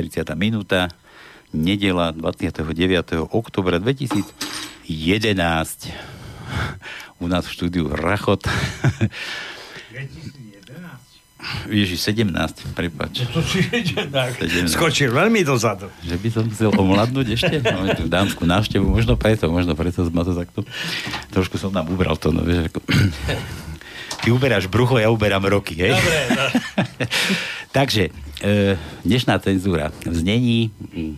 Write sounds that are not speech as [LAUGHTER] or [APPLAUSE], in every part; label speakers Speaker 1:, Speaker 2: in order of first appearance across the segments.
Speaker 1: Tak, 16. hodina 30. minúta, nedela 29. oktobra 2011. U nás v štúdiu Rachot.
Speaker 2: 2011.
Speaker 1: Ježiš, 17, prepač.
Speaker 2: To si tak.
Speaker 1: 17.
Speaker 2: Skočil veľmi dozadu.
Speaker 1: Že by som chcel omladnúť ešte? Máme tu dámskú návštevu, možno preto, možno preto ma to takto... Trošku som nám ubral to, no vieš, ako... Ty uberáš brucho, ja uberám roky, hej?
Speaker 2: Dobre, no. [LAUGHS]
Speaker 1: Takže, e, dnešná cenzúra v znení mm,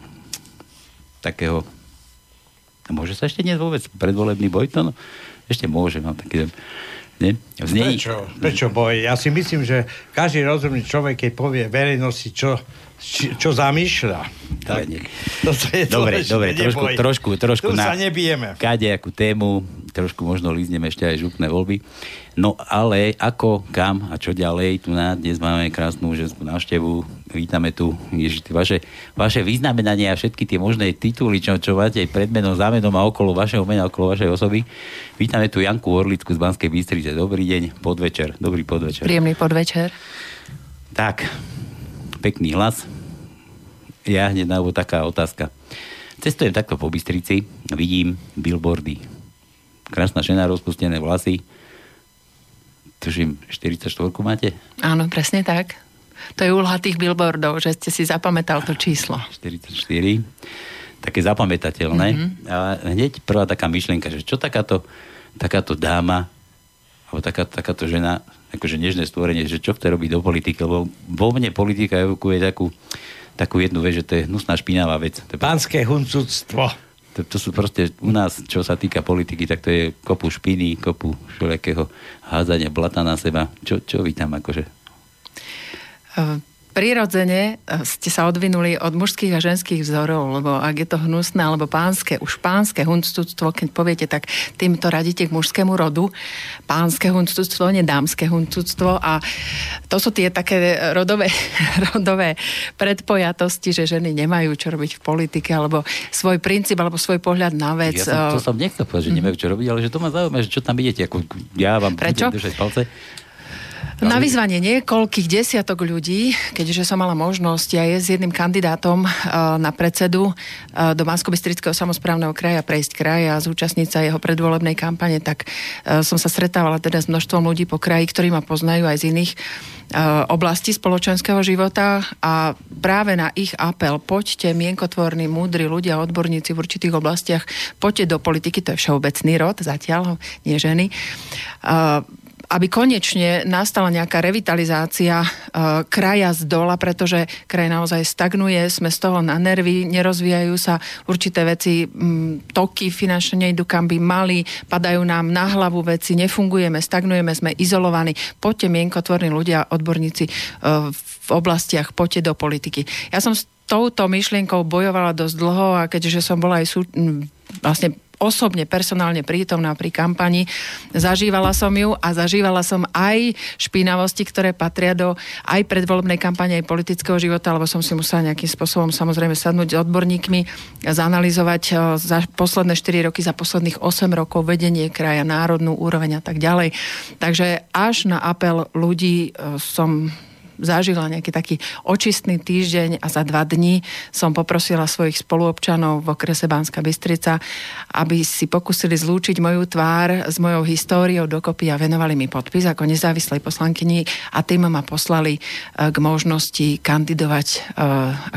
Speaker 1: takého... Môže sa ešte dnes vôbec predvolebný boj? To, no, ešte môže, mám taký... Nie? V znení...
Speaker 2: Prečo? Prečo boj? Ja si myslím, že každý rozumný človek, keď povie verejnosti, čo, či- čo zamýšľa. Tak, toto je
Speaker 1: Dobre,
Speaker 2: dôležité,
Speaker 1: dobre, trošku, trošku, trošku
Speaker 2: Tu
Speaker 1: na
Speaker 2: sa nebijeme.
Speaker 1: kadejakú tému, trošku možno lízneme ešte aj župné voľby. No ale ako, kam a čo ďalej, tu na dnes máme krásnu ženskú návštevu, vítame tu, Ježiš, vaše, vaše vyznamenania a všetky tie možné tituly, čo, čo máte aj pred menom, za menom a okolo vašeho mena, okolo vašej osoby. Vítame tu Janku Orlicku z Banskej Bystrice. Dobrý deň, podvečer, dobrý podvečer.
Speaker 3: Príjemný podvečer.
Speaker 1: Tak, pekný hlas. Ja hneď na taká otázka. Cestujem takto po Bystrici, vidím billboardy. Krásna žena, rozpustené vlasy. Tužím, 44 máte?
Speaker 3: Áno, presne tak. To je úloha tých billboardov, že ste si zapamätal to číslo.
Speaker 1: 44. Také zapamätateľné.
Speaker 3: Mhm.
Speaker 1: Mm-hmm. A hneď prvá taká myšlienka, že čo takáto, takáto dáma alebo taká, takáto žena, akože nežné stvorenie, že čo chce robiť do politiky, lebo vo mne politika evokuje takú, takú jednu vec, že to je hnusná špinavá vec. To, je-
Speaker 2: Pánske huncúctvo.
Speaker 1: to, to sú proste u nás, čo sa týka politiky, tak to je kopu špiny, kopu všelijakého hádzania blata na seba. Čo, čo vy tam akože?
Speaker 3: E, Prirodzene e, ste sa odvinuli od mužských a ženských vzorov, lebo ak je to hnusné alebo pánske, už pánske hunctúctvo, keď poviete, tak týmto radíte k mužskému rodu. Pánske hunctúctvo, nie dámske hunctúctvo a to sú tie také rodové, [LAUGHS] rodové predpojatosti, že ženy nemajú čo robiť v politike alebo svoj princíp alebo svoj pohľad na vec.
Speaker 1: Ja som, to
Speaker 3: e,
Speaker 1: som nechcel povedať, že nemajú čo robiť, ale že to ma zaujíma, že čo tam idete. Ako, ja vám
Speaker 3: Prečo?
Speaker 1: držať palce.
Speaker 3: Na vyzvanie niekoľkých desiatok ľudí, keďže som mala možnosť aj s jedným kandidátom eh, na predsedu eh, do bansko samozprávneho kraja prejsť kraj a zúčastniť sa jeho predvolebnej kampane, tak eh, som sa stretávala teda s množstvom ľudí po kraji, ktorí ma poznajú aj z iných oblastí spoločenského života a práve na ich apel, poďte mienkotvorní, múdri ľudia, odborníci v určitých oblastiach, poďte do politiky, to je všeobecný rod zatiaľ, nie ženy, aby konečne nastala nejaká revitalizácia uh, kraja z dola, pretože kraj naozaj stagnuje, sme z toho na nervy, nerozvíjajú sa určité veci, toky finančne nejdu kam by mali, padajú nám na hlavu veci, nefungujeme, stagnujeme, sme izolovaní. Poďte mienkotvorní ľudia, odborníci uh, v oblastiach, poďte do politiky. Ja som s touto myšlienkou bojovala dosť dlho a keďže som bola aj sú, vlastne osobne, personálne prítomná pri kampani. Zažívala som ju a zažívala som aj špinavosti, ktoré patria do aj predvolebnej kampane, aj politického života, lebo som si musela nejakým spôsobom samozrejme sadnúť s odborníkmi, zanalizovať eh, za posledné 4 roky, za posledných 8 rokov vedenie kraja, národnú úroveň a tak ďalej. Takže až na apel ľudí eh, som zažila nejaký taký očistný týždeň a za dva dní som poprosila svojich spoluobčanov v okrese Banská Bystrica, aby si pokusili zlúčiť moju tvár s mojou históriou dokopy a venovali mi podpis ako nezávislej poslankyni a tým ma poslali e, k možnosti kandidovať e,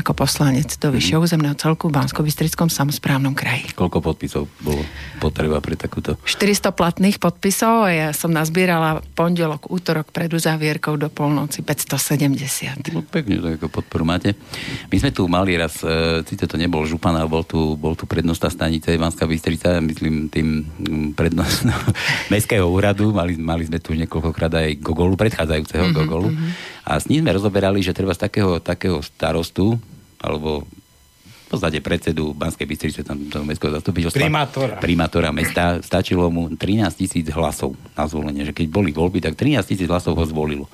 Speaker 3: ako poslanec do vyššieho územného celku v bansko bystrickom samozprávnom kraji.
Speaker 1: Koľko podpisov bolo potreba pre takúto?
Speaker 3: 400 platných podpisov a ja som nazbierala pondelok, útorok pred uzávierkou do polnoci 570.
Speaker 1: No, pekne to ako podporu máte. My sme tu mali raz, e, síce to nebol župan, ale bol tu, bol tu prednosta stanice Ivanská Bystrica, myslím tým prednost no, [LAUGHS] mestského úradu. Mali, mali sme tu niekoľkokrát aj Gogolu, predchádzajúceho mm-hmm, Gogolu. Mm-hmm. A s ním sme rozoberali, že treba z takého, takého starostu, alebo v podstate predsedu Banskej Bystrice, tam toho mestského zastupiteľstva.
Speaker 2: Primátora.
Speaker 1: Primátora mesta. Stačilo mu 13 tisíc hlasov na zvolenie, že keď boli voľby, tak 13 tisíc hlasov ho zvolilo.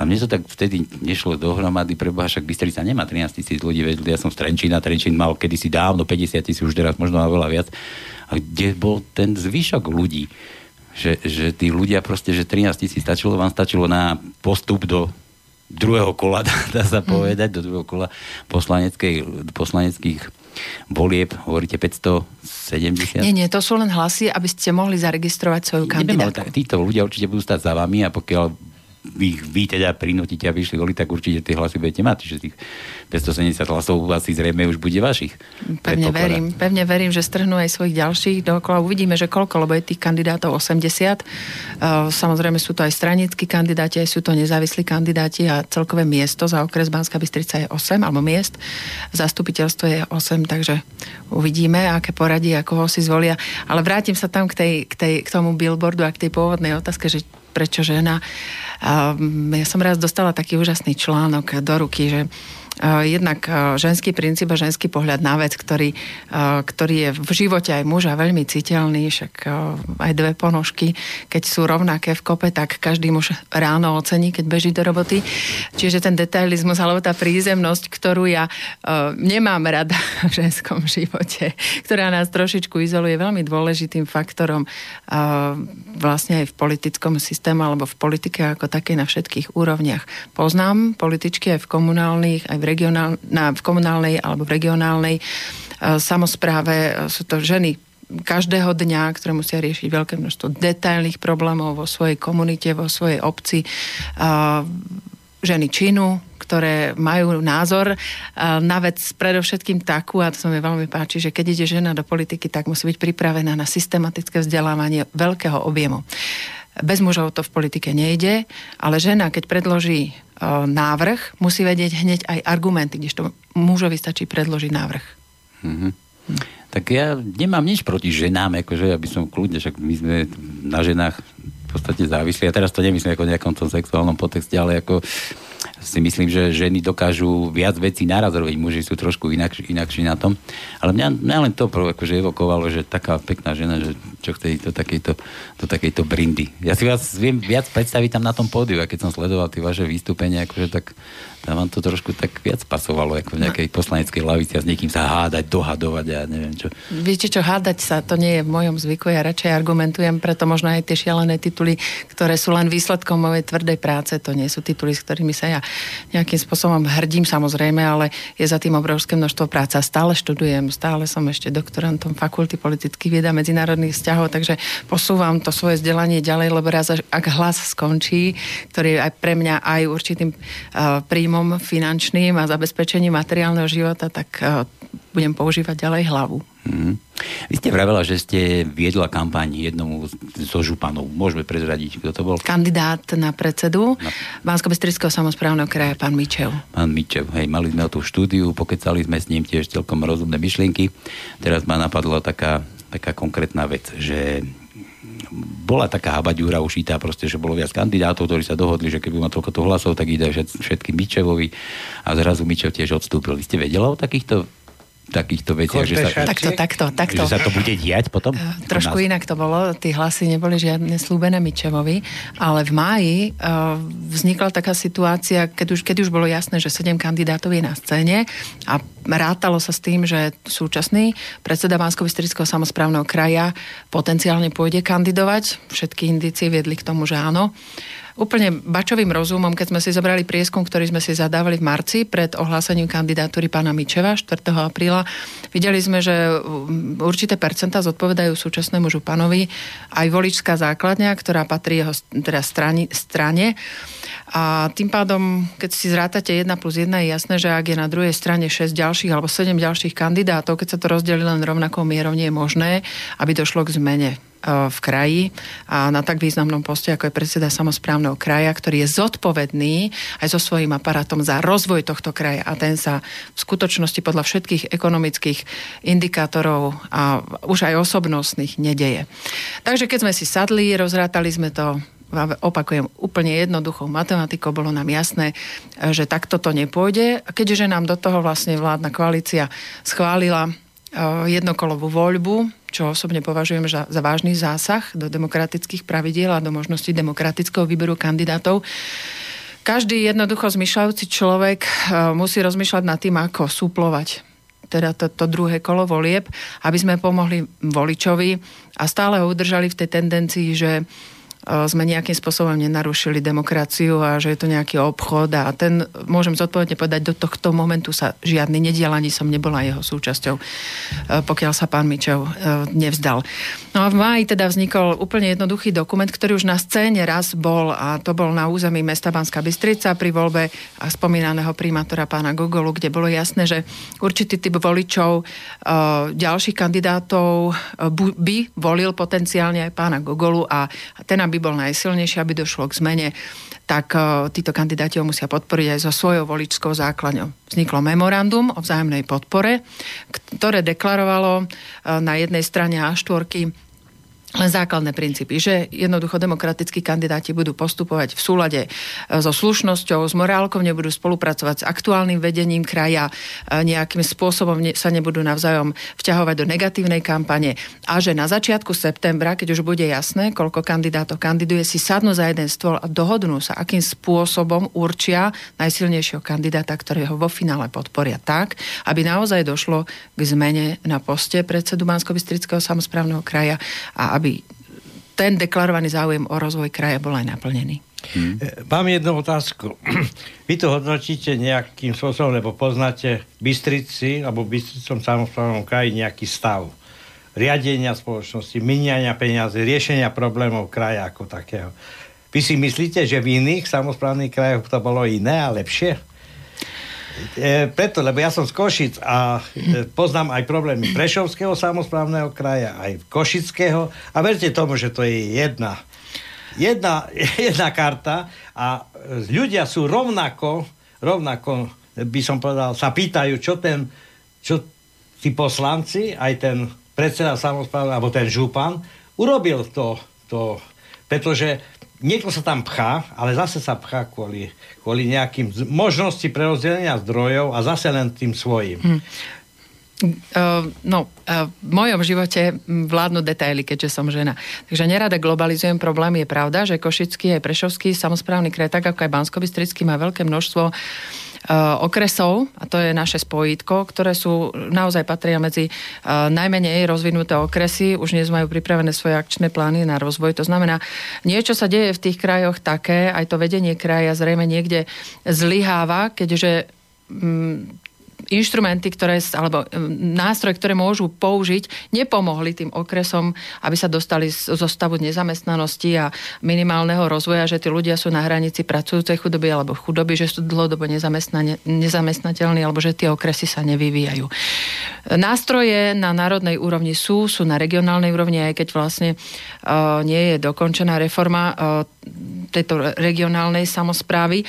Speaker 1: A mne to tak vtedy nešlo dohromady, preboha, však Bystrica nemá 13 tisíc ľudí, veď ja som z Trenčína, Trenčín mal kedysi dávno 50 tisíc, už teraz možno má veľa viac. A kde bol ten zvyšok ľudí? Že, že tí ľudia proste, že 13 tisíc stačilo, vám stačilo na postup do druhého kola, [LAUGHS] dá, dá sa povedať, do druhého kola poslaneckých volieb, hovoríte 570?
Speaker 3: Nie, nie, to sú len hlasy, aby ste mohli zaregistrovať svoju kandidátu.
Speaker 1: Títo ľudia určite budú stať za vami a pokiaľ vy, vy teda prinútite, aby išli voliť, tak určite tie hlasy budete mať. Čiže tých 570 hlasov asi zrejme už bude vašich.
Speaker 3: Pevne verím, pevne verím, že strhnú aj svojich ďalších dookola. Uvidíme, že koľko, lebo je tých kandidátov 80. Samozrejme sú to aj stranickí kandidáti, aj sú to nezávislí kandidáti a celkové miesto za okres Banská Bystrica je 8, alebo miest. Zastupiteľstvo je 8, takže uvidíme, aké poradí, ako ho si zvolia. Ale vrátim sa tam k, tej, k, tej, k tomu billboardu a k tej pôvodnej otázke, že prečo žena. Ja som raz dostala taký úžasný článok do ruky, že jednak ženský princíp a ženský pohľad na vec, ktorý, ktorý je v živote aj muža veľmi citeľný, však aj dve ponožky, keď sú rovnaké v kope, tak každý muž ráno ocení, keď beží do roboty. Čiže ten detailizmus alebo tá prízemnosť, ktorú ja nemám rada [LAUGHS] v ženskom živote, ktorá nás trošičku izoluje, veľmi dôležitým faktorom vlastne aj v politickom systéme alebo v politike ako také na všetkých úrovniach. Poznám političky aj v komunálnych, aj v, regionál, na, v komunálnej alebo v regionálnej uh, samozpráve. Uh, sú to ženy každého dňa, ktoré musia riešiť veľké množstvo detailných problémov vo svojej komunite, vo svojej obci. Uh, ženy činu, ktoré majú názor na vec predovšetkým takú, a to sa mi veľmi páči, že keď ide žena do politiky, tak musí byť pripravená na systematické vzdelávanie veľkého objemu. Bez mužov to v politike nejde, ale žena, keď predloží e, návrh, musí vedieť hneď aj argumenty, kdežto mužovi stačí predložiť návrh.
Speaker 1: Mm-hmm. Hm. Tak ja nemám nič proti ženám, akože aby som kľudne, však my sme na ženách v podstate závislí. A teraz to nemyslím ako nejakom tom sexuálnom potexte, ale ako si myslím, že ženy dokážu viac vecí naraz robiť, muži sú trošku inak, inakší na tom. Ale mňa, mňa len to akože evokovalo, že taká pekná žena, že čo chce do takejto, do takejto brindy. Ja si vás viem viac predstaviť tam na tom pódiu, a keď som sledoval tie vaše vystúpenia, akože tak tam vám to trošku tak viac pasovalo, ako v nejakej poslaneckej lavici a s niekým sa hádať, dohadovať a ja neviem čo.
Speaker 3: Viete čo, hádať sa, to nie je v mojom zvyku, ja radšej argumentujem, preto možno aj tie šialené tituly, ktoré sú len výsledkom mojej tvrdej práce, to nie sú tituly, s ktorými sa nejakým spôsobom hrdím samozrejme, ale je za tým obrovské množstvo práce. Stále študujem, stále som ešte doktorantom fakulty politických vied a medzinárodných vzťahov, takže posúvam to svoje vzdelanie ďalej, lebo raz ak hlas skončí, ktorý je aj pre mňa aj určitým uh, príjmom finančným a zabezpečením materiálneho života, tak uh, budem používať ďalej hlavu.
Speaker 1: Mm. Vy ste vravela, že ste viedla kampaň jednomu zo županov. Môžeme prezradiť, kto to bol?
Speaker 3: Kandidát na predsedu no. bansko samozprávneho kraja, pán Mičev.
Speaker 1: Pán Mičev, hej, mali sme tú štúdiu, pokecali sme s ním tiež celkom rozumné myšlienky. Teraz ma napadla taká, taká konkrétna vec, že bola taká habaďúra ušitá, proste, že bolo viac kandidátov, ktorí sa dohodli, že keby ma toľko hlasov, tak ide všetkým Mičevovi a zrazu Mičev tiež odstúpil. Vy ste vedela o takýchto takýchto veciach, že sa,
Speaker 3: takto, takto, takto.
Speaker 1: že sa to bude diať potom? Uh,
Speaker 3: trošku nás... inak to bolo, tí hlasy neboli žiadne slúbené Mičevovi, ale v máji uh, vznikla taká situácia, keď už, keď už bolo jasné, že sedem kandidátov je na scéne a rátalo sa s tým, že súčasný predseda bansko samozprávneho kraja potenciálne pôjde kandidovať. Všetky indície viedli k tomu, že áno úplne bačovým rozumom, keď sme si zobrali prieskum, ktorý sme si zadávali v marci pred ohlásením kandidatúry pána Mičeva 4. apríla, videli sme, že určité percentá zodpovedajú súčasnému županovi aj voličská základňa, ktorá patrí jeho teda strani, strane. A tým pádom, keď si zrátate 1 plus 1, je jasné, že ak je na druhej strane 6 ďalších alebo 7 ďalších kandidátov, keď sa to rozdelí len rovnakou mierou, nie je možné, aby došlo k zmene v kraji a na tak významnom poste, ako je predseda samozprávneho kraja, ktorý je zodpovedný aj so svojím aparátom za rozvoj tohto kraja a ten sa v skutočnosti podľa všetkých ekonomických indikátorov a už aj osobnostných nedeje. Takže keď sme si sadli, rozrátali sme to opakujem, úplne jednoduchou matematikou, bolo nám jasné, že takto to nepôjde. Keďže nám do toho vlastne vládna koalícia schválila jednokolovú voľbu, čo osobne považujem za, za vážny zásah do demokratických pravidiel a do možnosti demokratického výberu kandidátov. Každý jednoducho zmyšľajúci človek e, musí rozmýšľať nad tým, ako súplovať teda to, to druhé kolo volieb, aby sme pomohli voličovi a stále ho udržali v tej tendencii, že sme nejakým spôsobom nenarušili demokraciu a že je to nejaký obchod a ten, môžem zodpovedne povedať, do tohto momentu sa žiadny nediel, ani som nebola jeho súčasťou, pokiaľ sa pán Mičov nevzdal. No a v máji teda vznikol úplne jednoduchý dokument, ktorý už na scéne raz bol a to bol na území mesta Banská Bystrica pri voľbe spomínaného primátora pána Gogolu, kde bolo jasné, že určitý typ voličov ďalších kandidátov by volil potenciálne aj pána Gogolu a ten, aby bol najsilnejší, aby došlo k zmene, tak uh, títo kandidáti ho musia podporiť aj so svojou voličskou základňou. Vzniklo memorandum o vzájomnej podpore, ktoré deklarovalo uh, na jednej strane A4 len základné princípy, že jednoducho demokratickí kandidáti budú postupovať v súlade e, so slušnosťou, s morálkou, nebudú spolupracovať s aktuálnym vedením kraja, e, nejakým spôsobom sa nebudú navzájom vťahovať do negatívnej kampane. A že na začiatku septembra, keď už bude jasné, koľko kandidátov kandiduje, si sadnú za jeden stôl a dohodnú sa, akým spôsobom určia najsilnejšieho kandidáta, ktorého vo finále podporia tak, aby naozaj došlo k zmene na poste predsedu bansko samozprávneho kraja a aby ten deklarovaný záujem o rozvoj kraja bol aj naplnený.
Speaker 2: Hmm. Mám jednu otázku. [CLEARS THROAT] Vy to hodnotíte nejakým spôsobom, lebo poznáte Bystrici, alebo Bystricom samozprávnom kraji nejaký stav riadenia spoločnosti, miniania peniazy, riešenia problémov kraja ako takého. Vy si myslíte, že v iných samozprávnych krajoch to bolo iné a lepšie? E, preto, lebo ja som z Košic a e, poznám aj problémy Prešovského samozprávneho kraja, aj Košického. A verte tomu, že to je jedna, jedna, [LAUGHS] jedna karta. A ľudia sú rovnako, rovnako by som povedal, sa pýtajú, čo ten, čo tí poslanci, aj ten predseda samozprávy, alebo ten župan, urobil to, to pretože niekto sa tam pchá, ale zase sa pchá kvôli, kvôli nejakým možnosti prerozdelenia zdrojov a zase len tým svojim. Hmm.
Speaker 3: Uh, no, uh, v mojom živote vládnu detaily, keďže som žena. Takže nerada globalizujem problém. Je pravda, že Košický aj Prešovský samozprávny kraj, tak ako aj bansko má veľké množstvo uh, okresov, a to je naše spojítko, ktoré sú, naozaj patria medzi eh, najmenej rozvinuté okresy, už dnes majú pripravené svoje akčné plány na rozvoj. To znamená, niečo sa deje v tých krajoch také, aj to vedenie kraja zrejme niekde zlyháva, keďže mm, inštrumenty, ktoré, alebo nástroje, ktoré môžu použiť, nepomohli tým okresom, aby sa dostali zo stavu nezamestnanosti a minimálneho rozvoja, že tí ľudia sú na hranici pracujúcej chudoby alebo chudoby, že sú dlhodobo nezamestnateľní alebo že tie okresy sa nevyvíjajú. Nástroje na národnej úrovni sú, sú na regionálnej úrovni, aj keď vlastne uh, nie je dokončená reforma uh, tejto regionálnej samozprávy.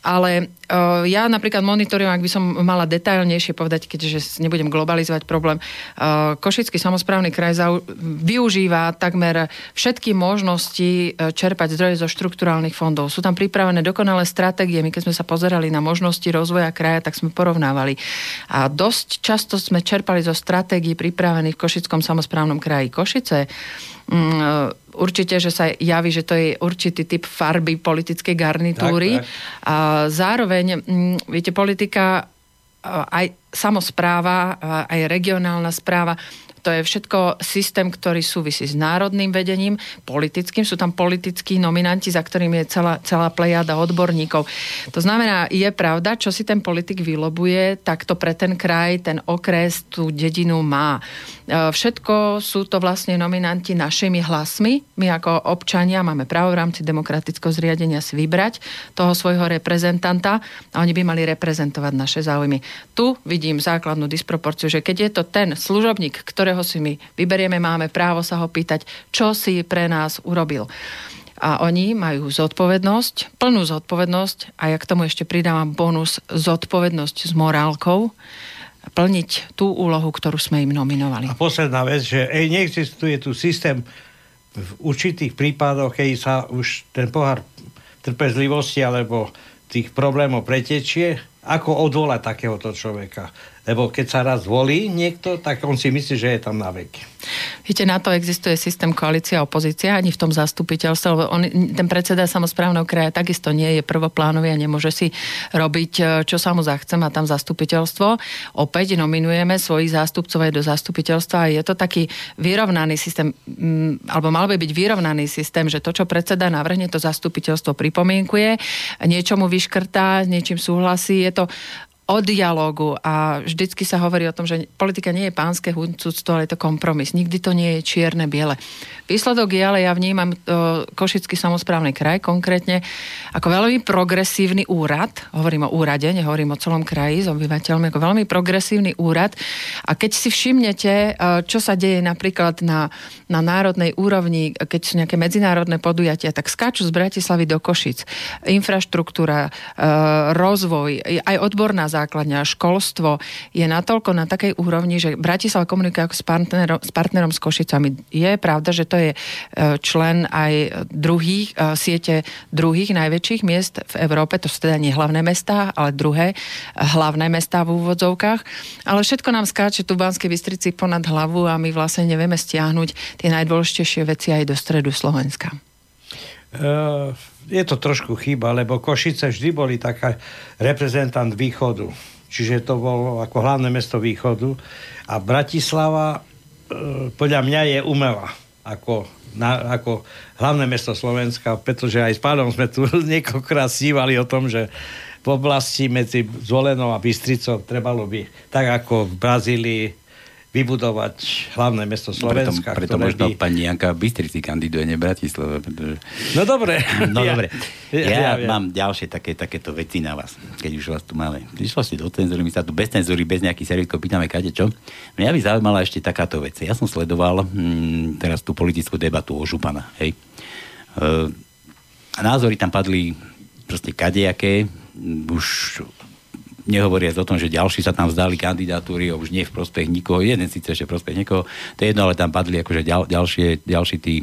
Speaker 3: Ale uh, ja napríklad monitorujem, ak by som mala detailnejšie povedať, keďže nebudem globalizovať problém, uh, Košický samozprávny kraj zau- využíva takmer všetky možnosti uh, čerpať zdroje zo štrukturálnych fondov. Sú tam pripravené dokonalé stratégie. My keď sme sa pozerali na možnosti rozvoja kraja, tak sme porovnávali. A dosť často sme čerpali zo stratégií pripravených v Košickom samozprávnom kraji Košice určite, že sa javí, že to je určitý typ farby politickej garnitúry. Tak, tak. A zároveň, mm, viete, politika aj samozpráva, aj regionálna správa to je všetko systém, ktorý súvisí s národným vedením, politickým. Sú tam politickí nominanti, za ktorým je celá, celá plejada odborníkov. To znamená, je pravda, čo si ten politik vylobuje, tak to pre ten kraj, ten okres, tú dedinu má. E, všetko sú to vlastne nominanti našimi hlasmi. My ako občania máme právo v rámci demokratického zriadenia si vybrať toho svojho reprezentanta a oni by mali reprezentovať naše záujmy. Tu vidím základnú disproporciu, že keď je to ten služobník, ktorý ktorého si my vyberieme, máme právo sa ho pýtať, čo si pre nás urobil. A oni majú zodpovednosť, plnú zodpovednosť a ja k tomu ešte pridávam bonus zodpovednosť s morálkou, plniť tú úlohu, ktorú sme im nominovali.
Speaker 2: A posledná vec, že ej, neexistuje tu systém v určitých prípadoch, keď sa už ten pohár trpezlivosti alebo tých problémov pretečie, ako odvolať takéhoto človeka Lebo keď sa raz volí niekto, tak on si myslí, že je tam na veky.
Speaker 3: Viete, na to existuje systém koalícia a opozícia, ani v tom zastupiteľstve, on, ten predseda samozprávneho kraja takisto nie je prvoplánový a nemôže si robiť, e, čo sa mu zachce, má tam zastupiteľstvo. Opäť nominujeme svojich zástupcov aj do zastupiteľstva a je to taký vyrovnaný systém, mm, alebo mal by byť vyrovnaný systém, že to, čo predseda navrhne, to zastupiteľstvo pripomienkuje, niečo mu vyškrtá, s niečím súhlasí. Je to o dialogu a vždycky sa hovorí o tom, že politika nie je pánske huncúctvo, ale je to kompromis. Nikdy to nie je čierne-biele. Výsledok je, ale ja vnímam to Košický samozprávny kraj konkrétne ako veľmi progresívny úrad. Hovorím o úrade, nehovorím o celom kraji s obyvateľmi, ako veľmi progresívny úrad. A keď si všimnete, čo sa deje napríklad na, na národnej úrovni, keď sú nejaké medzinárodné podujatia, tak skáču z Bratislavy do Košic. Infraštruktúra, rozvoj, aj odborná záležitosť základňa, školstvo je natoľko na takej úrovni, že Bratislava komunikuje s partnerom, s partnerom s Košicami. Je pravda, že to je e, člen aj druhých, e, siete druhých najväčších miest v Európe, to sú teda nie hlavné mestá, ale druhé hlavné mestá v úvodzovkách. Ale všetko nám skáče tu v Banskej Bystrici ponad hlavu a my vlastne nevieme stiahnuť tie najdôležitejšie veci aj do stredu Slovenska.
Speaker 2: Uh, je to trošku chyba, lebo Košice vždy boli taká reprezentant východu. Čiže to bolo ako hlavné mesto východu. A Bratislava uh, podľa mňa je umelá ako, na, ako hlavné mesto Slovenska, pretože aj s pánom sme tu [LAUGHS] niekoľkokrát snívali o tom, že v oblasti medzi Zvolenou a Bystricou trebalo by, tak ako v Brazílii, vybudovať hlavné mesto Slovenska.
Speaker 1: Preto, preto možno by... pani Janka Bystrici kandiduje, ne Bratislava. Pretože...
Speaker 2: No dobre. [LAUGHS]
Speaker 1: no ja, dobre. Ja, ja, ja mám ďalšie také, takéto veci na vás, keď už vás tu máme. Prišlo ste do cenzúry, my sa tu bez cenzúry, bez nejakých servítkov pýtame kade čo. Mňa by zaujímala ešte takáto vec. Ja som sledoval hm, teraz tú politickú debatu o Župana. Hej. E, názory tam padli proste kadejaké, už nehovoriac o tom, že ďalší sa tam vzdali kandidatúry už nie v prospech nikoho, jeden síce ešte v prospech niekoho, to je jedno, ale tam padli akože ďal, ďalšie, ďalší tí,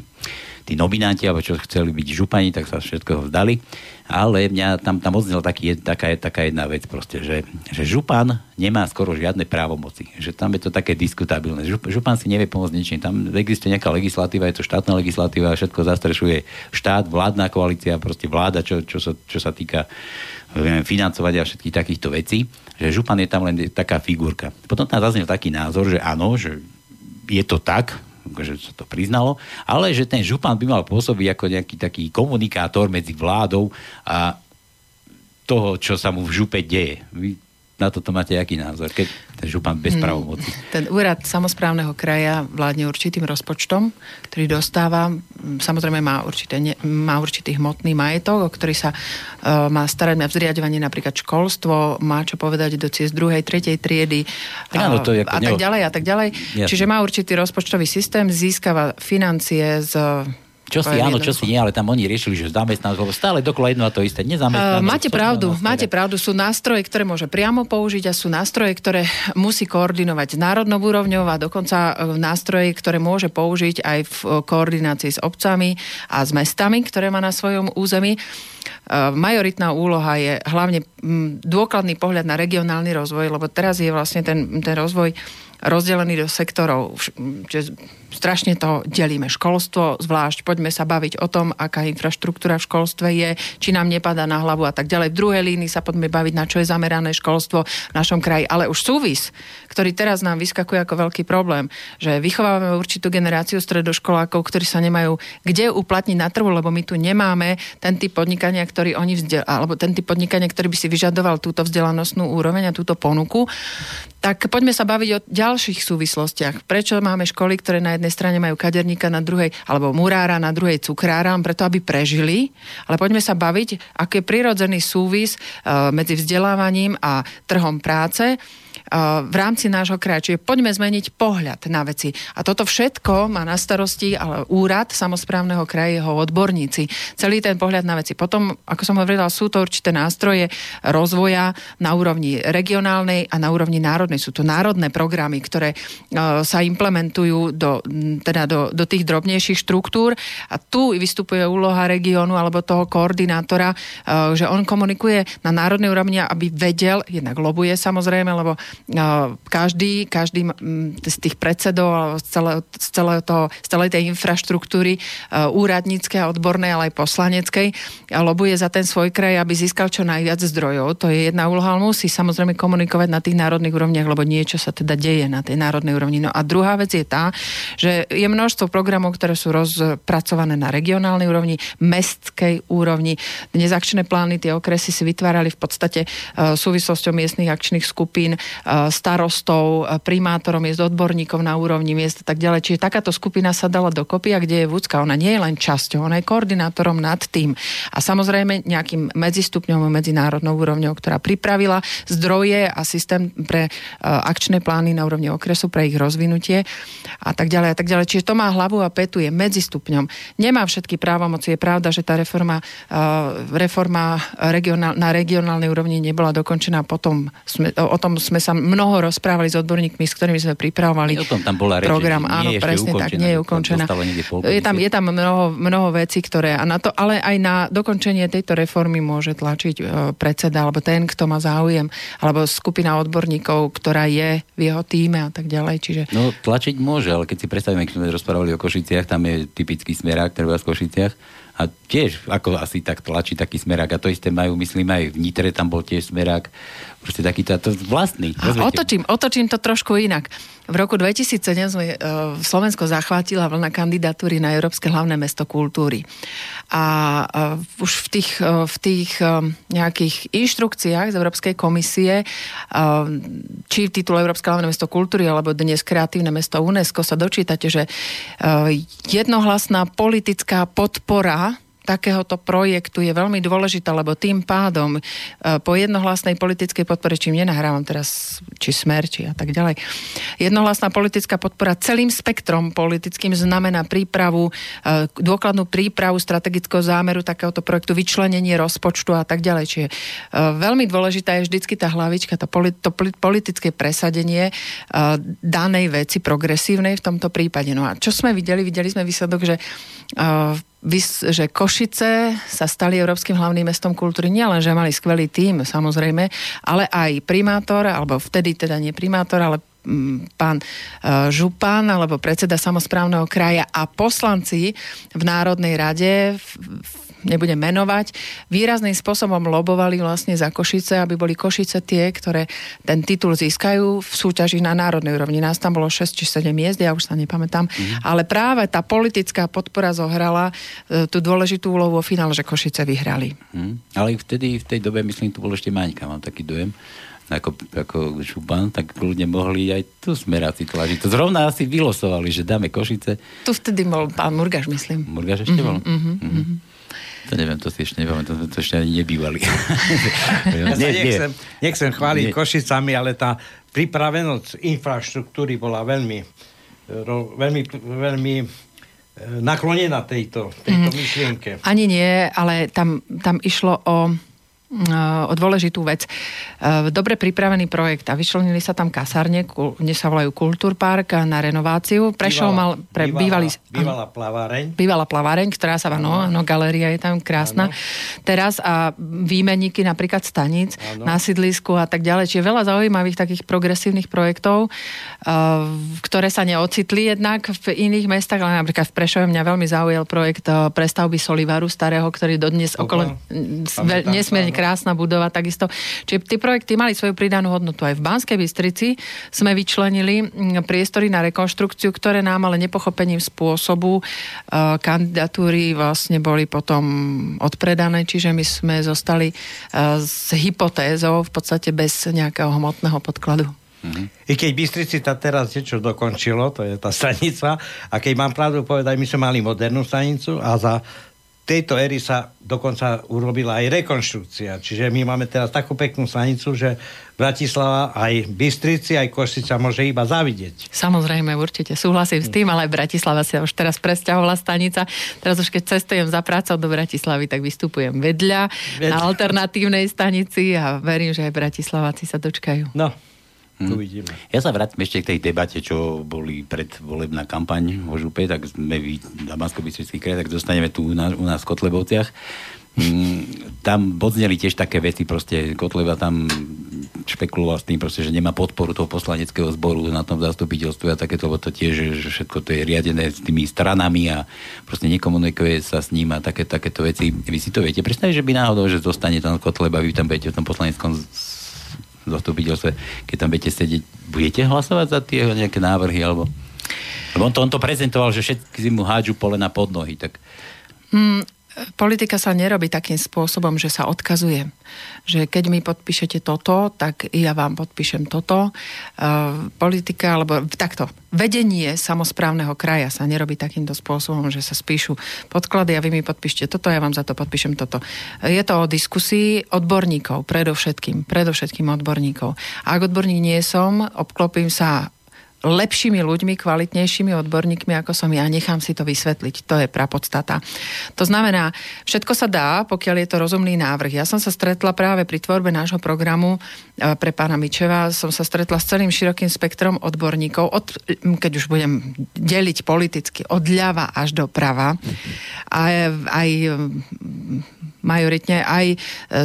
Speaker 1: tí nominanti, alebo čo chceli byť župani, tak sa všetko vzdali. Ale mňa tam, tam odznel taký, taká, taká jedna vec proste, že, že župan nemá skoro žiadne právomoci. Že tam je to také diskutabilné. Žup, župan si nevie pomôcť ničím. Tam existuje nejaká legislatíva, je to štátna legislatíva, všetko zastrešuje štát, vládna koalícia, proste vláda, čo, čo, sa, čo sa týka financovať a všetkých takýchto vecí, že župan je tam len taká figurka. Potom tam zaznel taký názor, že áno, že je to tak, že sa to priznalo, ale že ten župan by mal pôsobiť ako nejaký taký komunikátor medzi vládou a toho, čo sa mu v župe deje. Vy na toto máte aký názor, keď ten župan bez hmm. právomoci?
Speaker 3: Ten úrad samozprávneho kraja vládne určitým rozpočtom, ktorý dostáva, samozrejme má, určité, má určitý hmotný majetok, o ktorý sa uh, má starať na vzriadovanie napríklad školstvo, má čo povedať do ciest druhej, tretej triedy tak, áno, to je a, a tak ďalej a tak ďalej. Jasne. Čiže má určitý rozpočtový systém, získava financie z
Speaker 1: čo si áno, čo si nie, ale tam oni riešili, že zamestnanosť, lebo stále dokola jedno a to isté. Nezamestnanosť. Uh,
Speaker 3: máte pravdu, máte pravdu. Sú nástroje, ktoré môže priamo použiť a sú nástroje, ktoré musí koordinovať s národnou úrovňou a dokonca e, nástroje, ktoré môže použiť aj v koordinácii s obcami a s mestami, ktoré má na svojom území. Uh, majoritná úloha je hlavne dôkladný pohľad na regionálny rozvoj, lebo teraz je vlastne ten, ten rozvoj rozdelený do sektorov. Čiže strašne to delíme. Školstvo zvlášť, poďme sa baviť o tom, aká infraštruktúra v školstve je, či nám nepadá na hlavu a tak ďalej. V druhej línii sa poďme baviť, na čo je zamerané školstvo v našom kraji. Ale už súvis, ktorý teraz nám vyskakuje ako veľký problém, že vychovávame určitú generáciu stredoškolákov, ktorí sa nemajú kde uplatniť na trhu, lebo my tu nemáme ten typ podnikania, ktorý oni vzdel, alebo ten typ podnikania, ktorý by si vyžadoval túto vzdelanostnú úroveň a túto ponuku. Tak poďme sa baviť o ďalších súvislostiach. Prečo máme školy, ktoré na jednej strane majú kaderníka, na druhej, alebo murára, na druhej cukrára, preto aby prežili. Ale poďme sa baviť, aký je prirodzený súvis uh, medzi vzdelávaním a trhom práce v rámci nášho kraja. Čiže poďme zmeniť pohľad na veci. A toto všetko má na starosti ale úrad samozprávneho kraja, jeho odborníci. Celý ten pohľad na veci. Potom, ako som hovorila, sú to určité nástroje rozvoja na úrovni regionálnej a na úrovni národnej. Sú to národné programy, ktoré sa implementujú do, teda do, do tých drobnejších štruktúr. A tu vystupuje úloha regiónu alebo toho koordinátora, že on komunikuje na národnej úrovni, aby vedel, jednak lobuje samozrejme, lebo každý, každý z tých predsedov z, celé, z, celé toho, z celej tej infraštruktúry úradníckej a odbornej, ale aj poslaneckej lobuje za ten svoj kraj, aby získal čo najviac zdrojov. To je jedna úloha, ale musí samozrejme komunikovať na tých národných úrovniach, lebo niečo sa teda deje na tej národnej úrovni. No a druhá vec je tá, že je množstvo programov, ktoré sú rozpracované na regionálnej úrovni, mestskej úrovni. Dnes akčné plány, tie okresy si vytvárali v podstate uh, súvislosťou miestnych akčných skupín, uh, starostov, uh, primátorom, miest odborníkov na úrovni miest a tak ďalej. Čiže takáto skupina sa dala dokopy a kde je Vúcka, ona nie je len časťou, ona je koordinátorom nad tým. A samozrejme nejakým medzistupňom, medzinárodnou úrovňou, ktorá pripravila zdroje a systém pre akčné plány na úrovni okresu, pre ich rozvinutie a tak ďalej a tak ďalej. Čiže to má hlavu a petu, je medzistupňom. Nemá všetky právomoci. Je pravda, že tá reforma, reforma regionál, na regionálnej úrovni nebola dokončená. Potom sme, o tom sme sa mnoho rozprávali s odborníkmi, s ktorými sme pripravovali
Speaker 1: o tom tam bola reč,
Speaker 3: program. Áno, presne ukončená, tak, nie je ukončená. Je tam, je tam mnoho, mnoho vecí, ktoré a na to, ale aj na dokončenie tejto reformy môže tlačiť e, predseda, alebo ten, kto má záujem, alebo skupina odborníkov, ktorá je v jeho týme a tak ďalej. Čiže...
Speaker 1: No tlačiť môže, ale keď si predstavíme, keď sme rozprávali o Košiciach, tam je typický smerák, treba v Košiciach, a tiež ako asi tak tlačí taký smerák. A to isté majú, myslím, aj v Nitre tam bol tiež smerák. Proste taký to, vlastný.
Speaker 3: A otočím, otočím to trošku inak. V roku 2007 sme uh, Slovensko zachvátila vlna kandidatúry na Európske hlavné mesto kultúry. A uh, už v tých, uh, v tých uh, nejakých inštrukciách z Európskej komisie, uh, či titul Európske hlavné mesto kultúry, alebo dnes kreatívne mesto UNESCO, sa dočítate, že uh, jednohlasná politická podpora takéhoto projektu je veľmi dôležitá, lebo tým pádom e, po jednohlasnej politickej podpore, čím nenahrávam teraz, či smer, či a tak ďalej, jednohlasná politická podpora celým spektrom politickým znamená prípravu, e, dôkladnú prípravu strategického zámeru takéhoto projektu, vyčlenenie rozpočtu a tak ďalej. Čiže e, veľmi dôležitá je vždycky tá hlavička, to, to politické presadenie danej veci progresívnej v tomto prípade. No a čo sme videli? Videli sme výsledok, že že Košice sa stali Európskym hlavným mestom kultúry. Nielen, že mali skvelý tím, samozrejme, ale aj primátor, alebo vtedy teda nie primátor, ale mm, pán e, Župan alebo predseda samozprávneho kraja a poslanci v Národnej rade v nebudem menovať, výrazným spôsobom lobovali vlastne za Košice, aby boli Košice tie, ktoré ten titul získajú v súťaži na národnej úrovni. Nás tam bolo 6 či 7 miest, ja už sa nepamätám, mm. ale práve tá politická podpora zohrala e, tú dôležitú úlohu vo finále, že Košice vyhrali.
Speaker 1: Mm. Ale vtedy, v tej dobe, myslím, tu bol ešte Maňka, mám taký dojem ako, ako Šupan, tak ľudia mohli aj tu smeráci tlačiť. To zrovna asi vylosovali, že dáme Košice.
Speaker 3: Tu vtedy bol pán Murgaš, myslím.
Speaker 1: Murgaš ešte mm-hmm, bol? Mm-hmm, mm-hmm. To neviem, to si ešte neviem, to, to ešte ani nebývali. [LAUGHS]
Speaker 2: ja nie, nechcem, nechcem chváliť nie. Košicami, ale tá pripravenosť infraštruktúry bola veľmi, ro, veľmi, veľmi e, naklonená tejto, tejto mm. myšlienke.
Speaker 3: Ani nie, ale tam, tam išlo o o dôležitú vec. Dobre pripravený projekt a vyčlenili sa tam kasárne, kde sa volajú Kultúrpark na renováciu. Prešov mal pre
Speaker 2: bývalý... Bývalá plaváreň.
Speaker 3: Bývalá plaváreň, ktorá sa... No, no, galéria je tam krásna. Ano. Teraz a výmenníky napríklad staníc ano. na sídlisku a tak ďalej. Čiže veľa zaujímavých takých progresívnych projektov, ktoré sa neocitli jednak v iných mestách, ale napríklad v Prešove mňa veľmi zaujal projekt prestavby Solivaru starého, ktorý dodnes okolo nesmierne krásna budova takisto. Čiže tie projekty mali svoju pridanú hodnotu. Aj v Banskej Bystrici sme vyčlenili mm, priestory na rekonštrukciu, ktoré nám ale nepochopením spôsobu e, kandidatúry vlastne boli potom odpredané, čiže my sme zostali e, s hypotézou v podstate bez nejakého hmotného podkladu.
Speaker 2: Mm-hmm. I keď Bystrici tá teraz niečo dokončilo, to je tá stanica, a keď mám pravdu povedať, my sme mali modernú stanicu a za tejto éry sa dokonca urobila aj rekonštrukcia. Čiže my máme teraz takú peknú stanicu, že Bratislava aj Bystrici, aj Košica môže iba zavidieť.
Speaker 3: Samozrejme, určite súhlasím s tým, ale Bratislava sa už teraz presťahovala stanica. Teraz už keď cestujem za prácou do Bratislavy, tak vystupujem vedľa, vedľa. na alternatívnej stanici a verím, že aj Bratislaváci sa dočkajú.
Speaker 2: No, Hmm. Uvidíme.
Speaker 1: Ja sa vrátim ešte k tej debate, čo boli predvolebná kampaň o župe, tak sme vy, Damansko bystrický kraj, tak zostaneme tu u nás, u nás v Kotlebovciach. mm, tam bodzneli tiež také veci, proste Kotleba tam špekuloval s tým, proste, že nemá podporu toho poslaneckého zboru na tom zastupiteľstve a takéto, lebo to tiež, že všetko to je riadené s tými stranami a proste nekomunikuje sa s ním a také, takéto veci. Vy si to viete predstaviť, že by náhodou, že zostane tam Kotleba, vy tam budete v tom poslaneckom zastupiteľstve, keď tam budete sedieť, budete hlasovať za tie nejaké návrhy, alebo... Lebo on to, on to prezentoval, že všetky si mu hádžu pole na podnohy, tak...
Speaker 3: Hmm, politika sa nerobí takým spôsobom, že sa odkazuje. Že keď mi podpíšete toto, tak ja vám podpíšem toto. Uh, politika, alebo takto, vedenie samozprávneho kraja sa nerobí takýmto spôsobom, že sa spíšu podklady a vy mi podpíšte toto, ja vám za to podpíšem toto. Je to o diskusii odborníkov, predovšetkým, predovšetkým odborníkov. Ak odborník nie som, obklopím sa lepšími ľuďmi, kvalitnejšími odborníkmi, ako som ja. Nechám si to vysvetliť. To je prapodstata. To znamená, všetko sa dá, pokiaľ je to rozumný návrh. Ja som sa stretla práve pri tvorbe nášho programu e, pre pána Mičeva, som sa stretla s celým širokým spektrom odborníkov, od, keď už budem deliť politicky, od ľava až do prava. A aj majoritne aj e,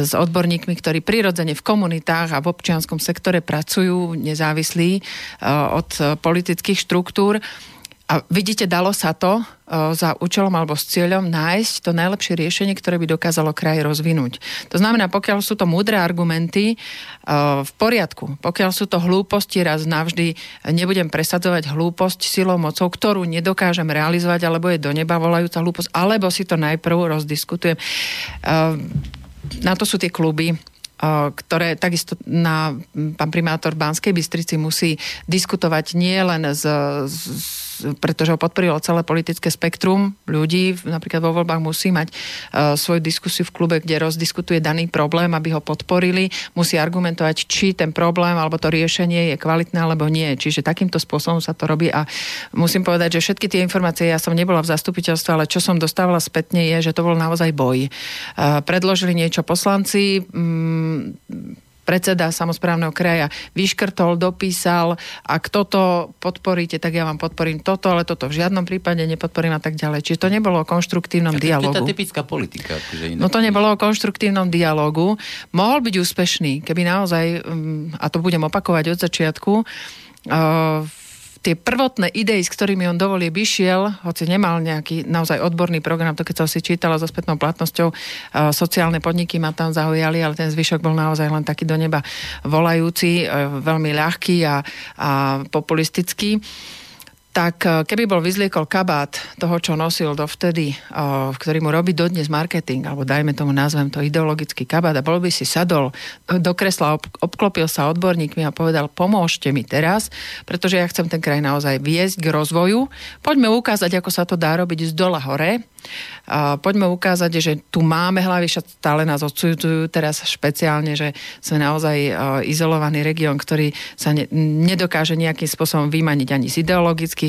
Speaker 3: s odborníkmi, ktorí prirodzene v komunitách a v občianskom sektore pracujú nezávislí e, od politických štruktúr. A vidíte, dalo sa to e, za účelom alebo s cieľom nájsť to najlepšie riešenie, ktoré by dokázalo kraj rozvinúť. To znamená, pokiaľ sú to múdre argumenty, e, v poriadku. Pokiaľ sú to hlúposti, raz navždy nebudem presadzovať hlúposť silou mocou, ktorú nedokážem realizovať, alebo je do neba volajúca hlúposť, alebo si to najprv rozdiskutujem. E, na to sú tie kluby, ktoré takisto na pán primátor Banskej Bystrici musí diskutovať nie len z, z pretože ho podporilo celé politické spektrum ľudí, napríklad vo voľbách musí mať uh, svoju diskusiu v klube, kde rozdiskutuje daný problém, aby ho podporili, musí argumentovať, či ten problém alebo to riešenie je kvalitné alebo nie. Čiže takýmto spôsobom sa to robí a musím povedať, že všetky tie informácie, ja som nebola v zastupiteľstve, ale čo som dostávala spätne je, že to bol naozaj boj. Uh, predložili niečo poslanci, um, predseda samozprávneho kraja vyškrtol, dopísal, ak toto podporíte, tak ja vám podporím toto, ale toto v žiadnom prípade nepodporím a tak ďalej. Čiže to nebolo o konštruktívnom tak dialogu.
Speaker 1: To je tá typická politika.
Speaker 3: Akože no to nebolo o konštruktívnom dialogu. Mohol byť úspešný, keby naozaj, mm, a to budem opakovať od začiatku, uh, tie prvotné idei, s ktorými on dovolie vyšiel, hoci nemal nejaký naozaj odborný program, to keď som si čítala so spätnou platnosťou, sociálne podniky ma tam zaujali, ale ten zvyšok bol naozaj len taký do neba volajúci, e, veľmi ľahký a, a populistický tak e, keby bol vyzliekol kabát toho, čo nosil dovtedy, e, ktorý mu robí dodnes marketing, alebo dajme tomu nazvem to ideologický kabát a bol by si sadol do kresla, obklopil sa odborníkmi a povedal, pomôžte mi teraz, pretože ja chcem ten kraj naozaj viesť k rozvoju. Poďme ukázať, ako sa to dá robiť z dola hore poďme ukázať, že tu máme hlavy, však stále nás odsudzujú teraz špeciálne, že sme naozaj izolovaný región, ktorý sa ne, nedokáže nejakým spôsobom vymaniť ani z ideologických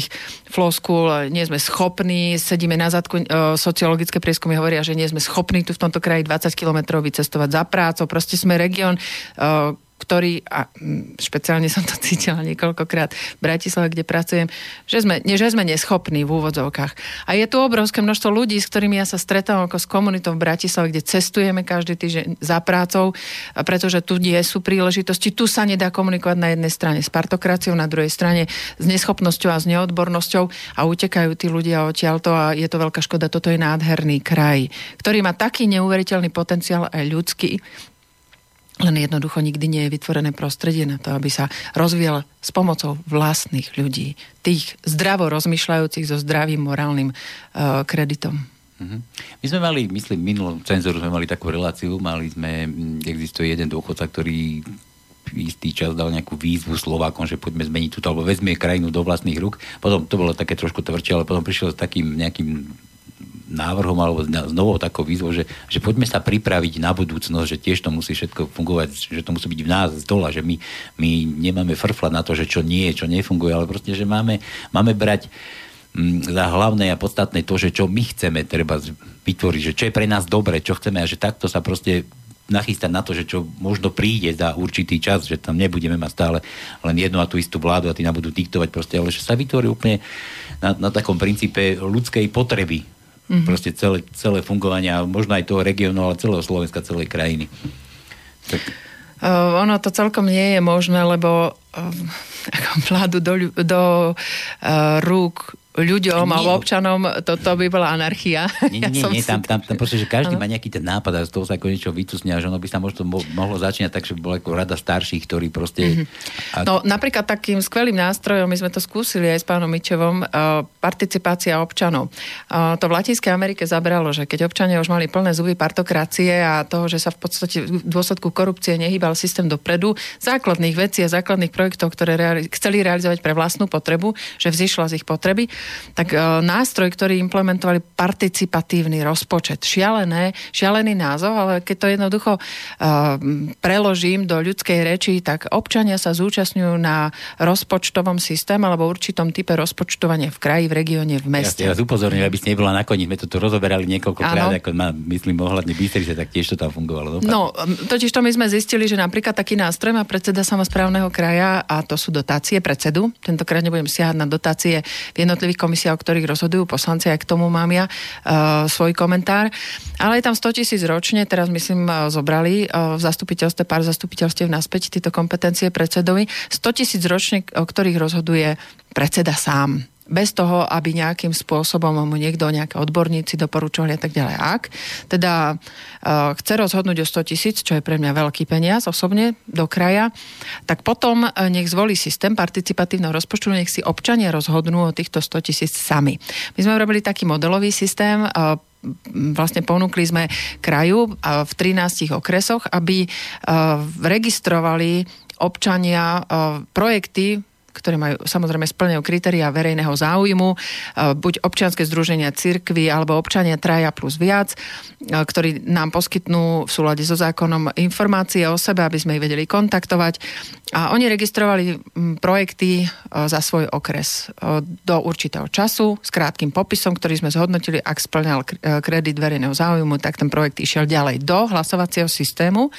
Speaker 3: floskúl, nie sme schopní, sedíme na zadku, e, sociologické prieskumy hovoria, že nie sme schopní tu v tomto kraji 20 kilometrov vycestovať za prácou, proste sme región, e, ktorý, a mm, špeciálne som to [LAUGHS] cítila niekoľkokrát v Bratislave, kde pracujem, že sme, nie, že sme neschopní v úvodzovkách. A je tu obrovské množstvo ľudí, s ktorými ja sa stretávam ako s komunitou v Bratislave, kde cestujeme každý týždeň za prácou, pretože tu nie sú príležitosti. Tu sa nedá komunikovať na jednej strane s partokraciou, na druhej strane s neschopnosťou a s neodbornosťou a utekajú tí ľudia odtiaľto a je to veľká škoda. Toto je nádherný kraj, ktorý má taký neuveriteľný potenciál aj ľudský, len jednoducho nikdy nie je vytvorené prostredie na to, aby sa rozvíjal s pomocou vlastných ľudí, tých zdravo rozmýšľajúcich so zdravým morálnym uh, kreditom.
Speaker 1: Mm-hmm. My sme mali, myslím, minulom cenzoru sme mali takú reláciu, mali sme, existuje jeden dôchodca, ktorý istý čas dal nejakú výzvu Slovákom, že poďme zmeniť túto, alebo vezme krajinu do vlastných rúk. Potom to bolo také trošku tvrdšie, ale potom prišiel s takým nejakým návrhom alebo s novou takou výzvou, že, že poďme sa pripraviť na budúcnosť, že tiež to musí všetko fungovať, že to musí byť v nás z dola, že my, my nemáme frflať na to, že čo nie, čo nefunguje, ale proste, že máme, máme brať mm, za hlavné a podstatné to, že čo my chceme treba vytvoriť, že čo je pre nás dobre, čo chceme a že takto sa proste nachystať na to, že čo možno príde za určitý čas, že tam nebudeme mať stále len jednu a tú istú vládu a tí nám budú diktovať proste, ale že sa vytvorí úplne na, na takom princípe ľudskej potreby mm-hmm. proste celé, celé fungovanie a možno aj toho regionu, ale celého Slovenska, celej krajiny.
Speaker 3: Tak... Uh, ono to celkom nie je možné, lebo [LAUGHS] uh, vládu do, do uh, rúk ľuďom nie. alebo občanom, to, to by bola anarchia.
Speaker 1: Nie, nie, ja nie, tam, tam, tam proste, že každý ano. má nejaký ten nápad a z toho sa ako niečo vycusne a že ono by sa možno mohlo začínať tak, že bola ako rada starších, ktorí proste...
Speaker 3: Mm-hmm. A... No napríklad takým skvelým nástrojom, my sme to skúsili aj s pánom Mičevom, uh, participácia občanov. Uh, to v Latinskej Amerike zabralo, že keď občania už mali plné zuby partokracie a toho, že sa v podstate v dôsledku korupcie nehýbal systém dopredu, základných vecí a základných projektov, ktoré reali- chceli realizovať pre vlastnú potrebu, že vzýšla z ich potreby, tak e, nástroj, ktorý implementovali participatívny rozpočet. Šialené, šialený názov, ale keď to jednoducho e, preložím do ľudskej reči, tak občania sa zúčastňujú na rozpočtovom systéme alebo určitom type rozpočtovania v kraji, v regióne, v meste.
Speaker 1: Ja, vás upozorňujem, aby ste nebola nakoniec. My to tu rozoberali niekoľkokrát, ako má, myslím, ohľadne Bystrice, tak tiež to tam fungovalo.
Speaker 3: Dopadne. No, totiž to my sme zistili, že napríklad taký nástroj má predseda samozprávneho kraja a to sú dotácie predsedu. Tentokrát nebudem siahať na dotácie v jednotlivých jednotlivých komisiách, o ktorých rozhodujú poslanci, aj k tomu mám ja uh, svoj komentár. Ale je tam 100 tisíc ročne, teraz myslím uh, zobrali uh, v zastupiteľstve, pár zastupiteľstiev naspäť tieto kompetencie predsedovi. 100 tisíc ročne, o ktorých rozhoduje predseda sám bez toho, aby nejakým spôsobom mu niekto, nejaké odborníci doporučovali a tak ďalej. Ak teda uh, chce rozhodnúť o 100 tisíc, čo je pre mňa veľký peniaz osobne do kraja, tak potom uh, nech zvolí systém participatívneho rozpočtu, nech si občania rozhodnú o týchto 100 tisíc sami. My sme urobili taký modelový systém, uh, vlastne ponúkli sme kraju v 13 okresoch, aby registrovali občania projekty ktoré majú samozrejme splňujú kritéria verejného záujmu, e, buď občianske združenia cirkvy alebo občania traja plus viac, e, ktorí nám poskytnú v súlade so zákonom informácie o sebe, aby sme ich vedeli kontaktovať. A oni registrovali projekty e, za svoj okres do určitého času s krátkým popisom, ktorý sme zhodnotili, ak splňal kredit verejného záujmu, tak ten projekt išiel ďalej do hlasovacieho systému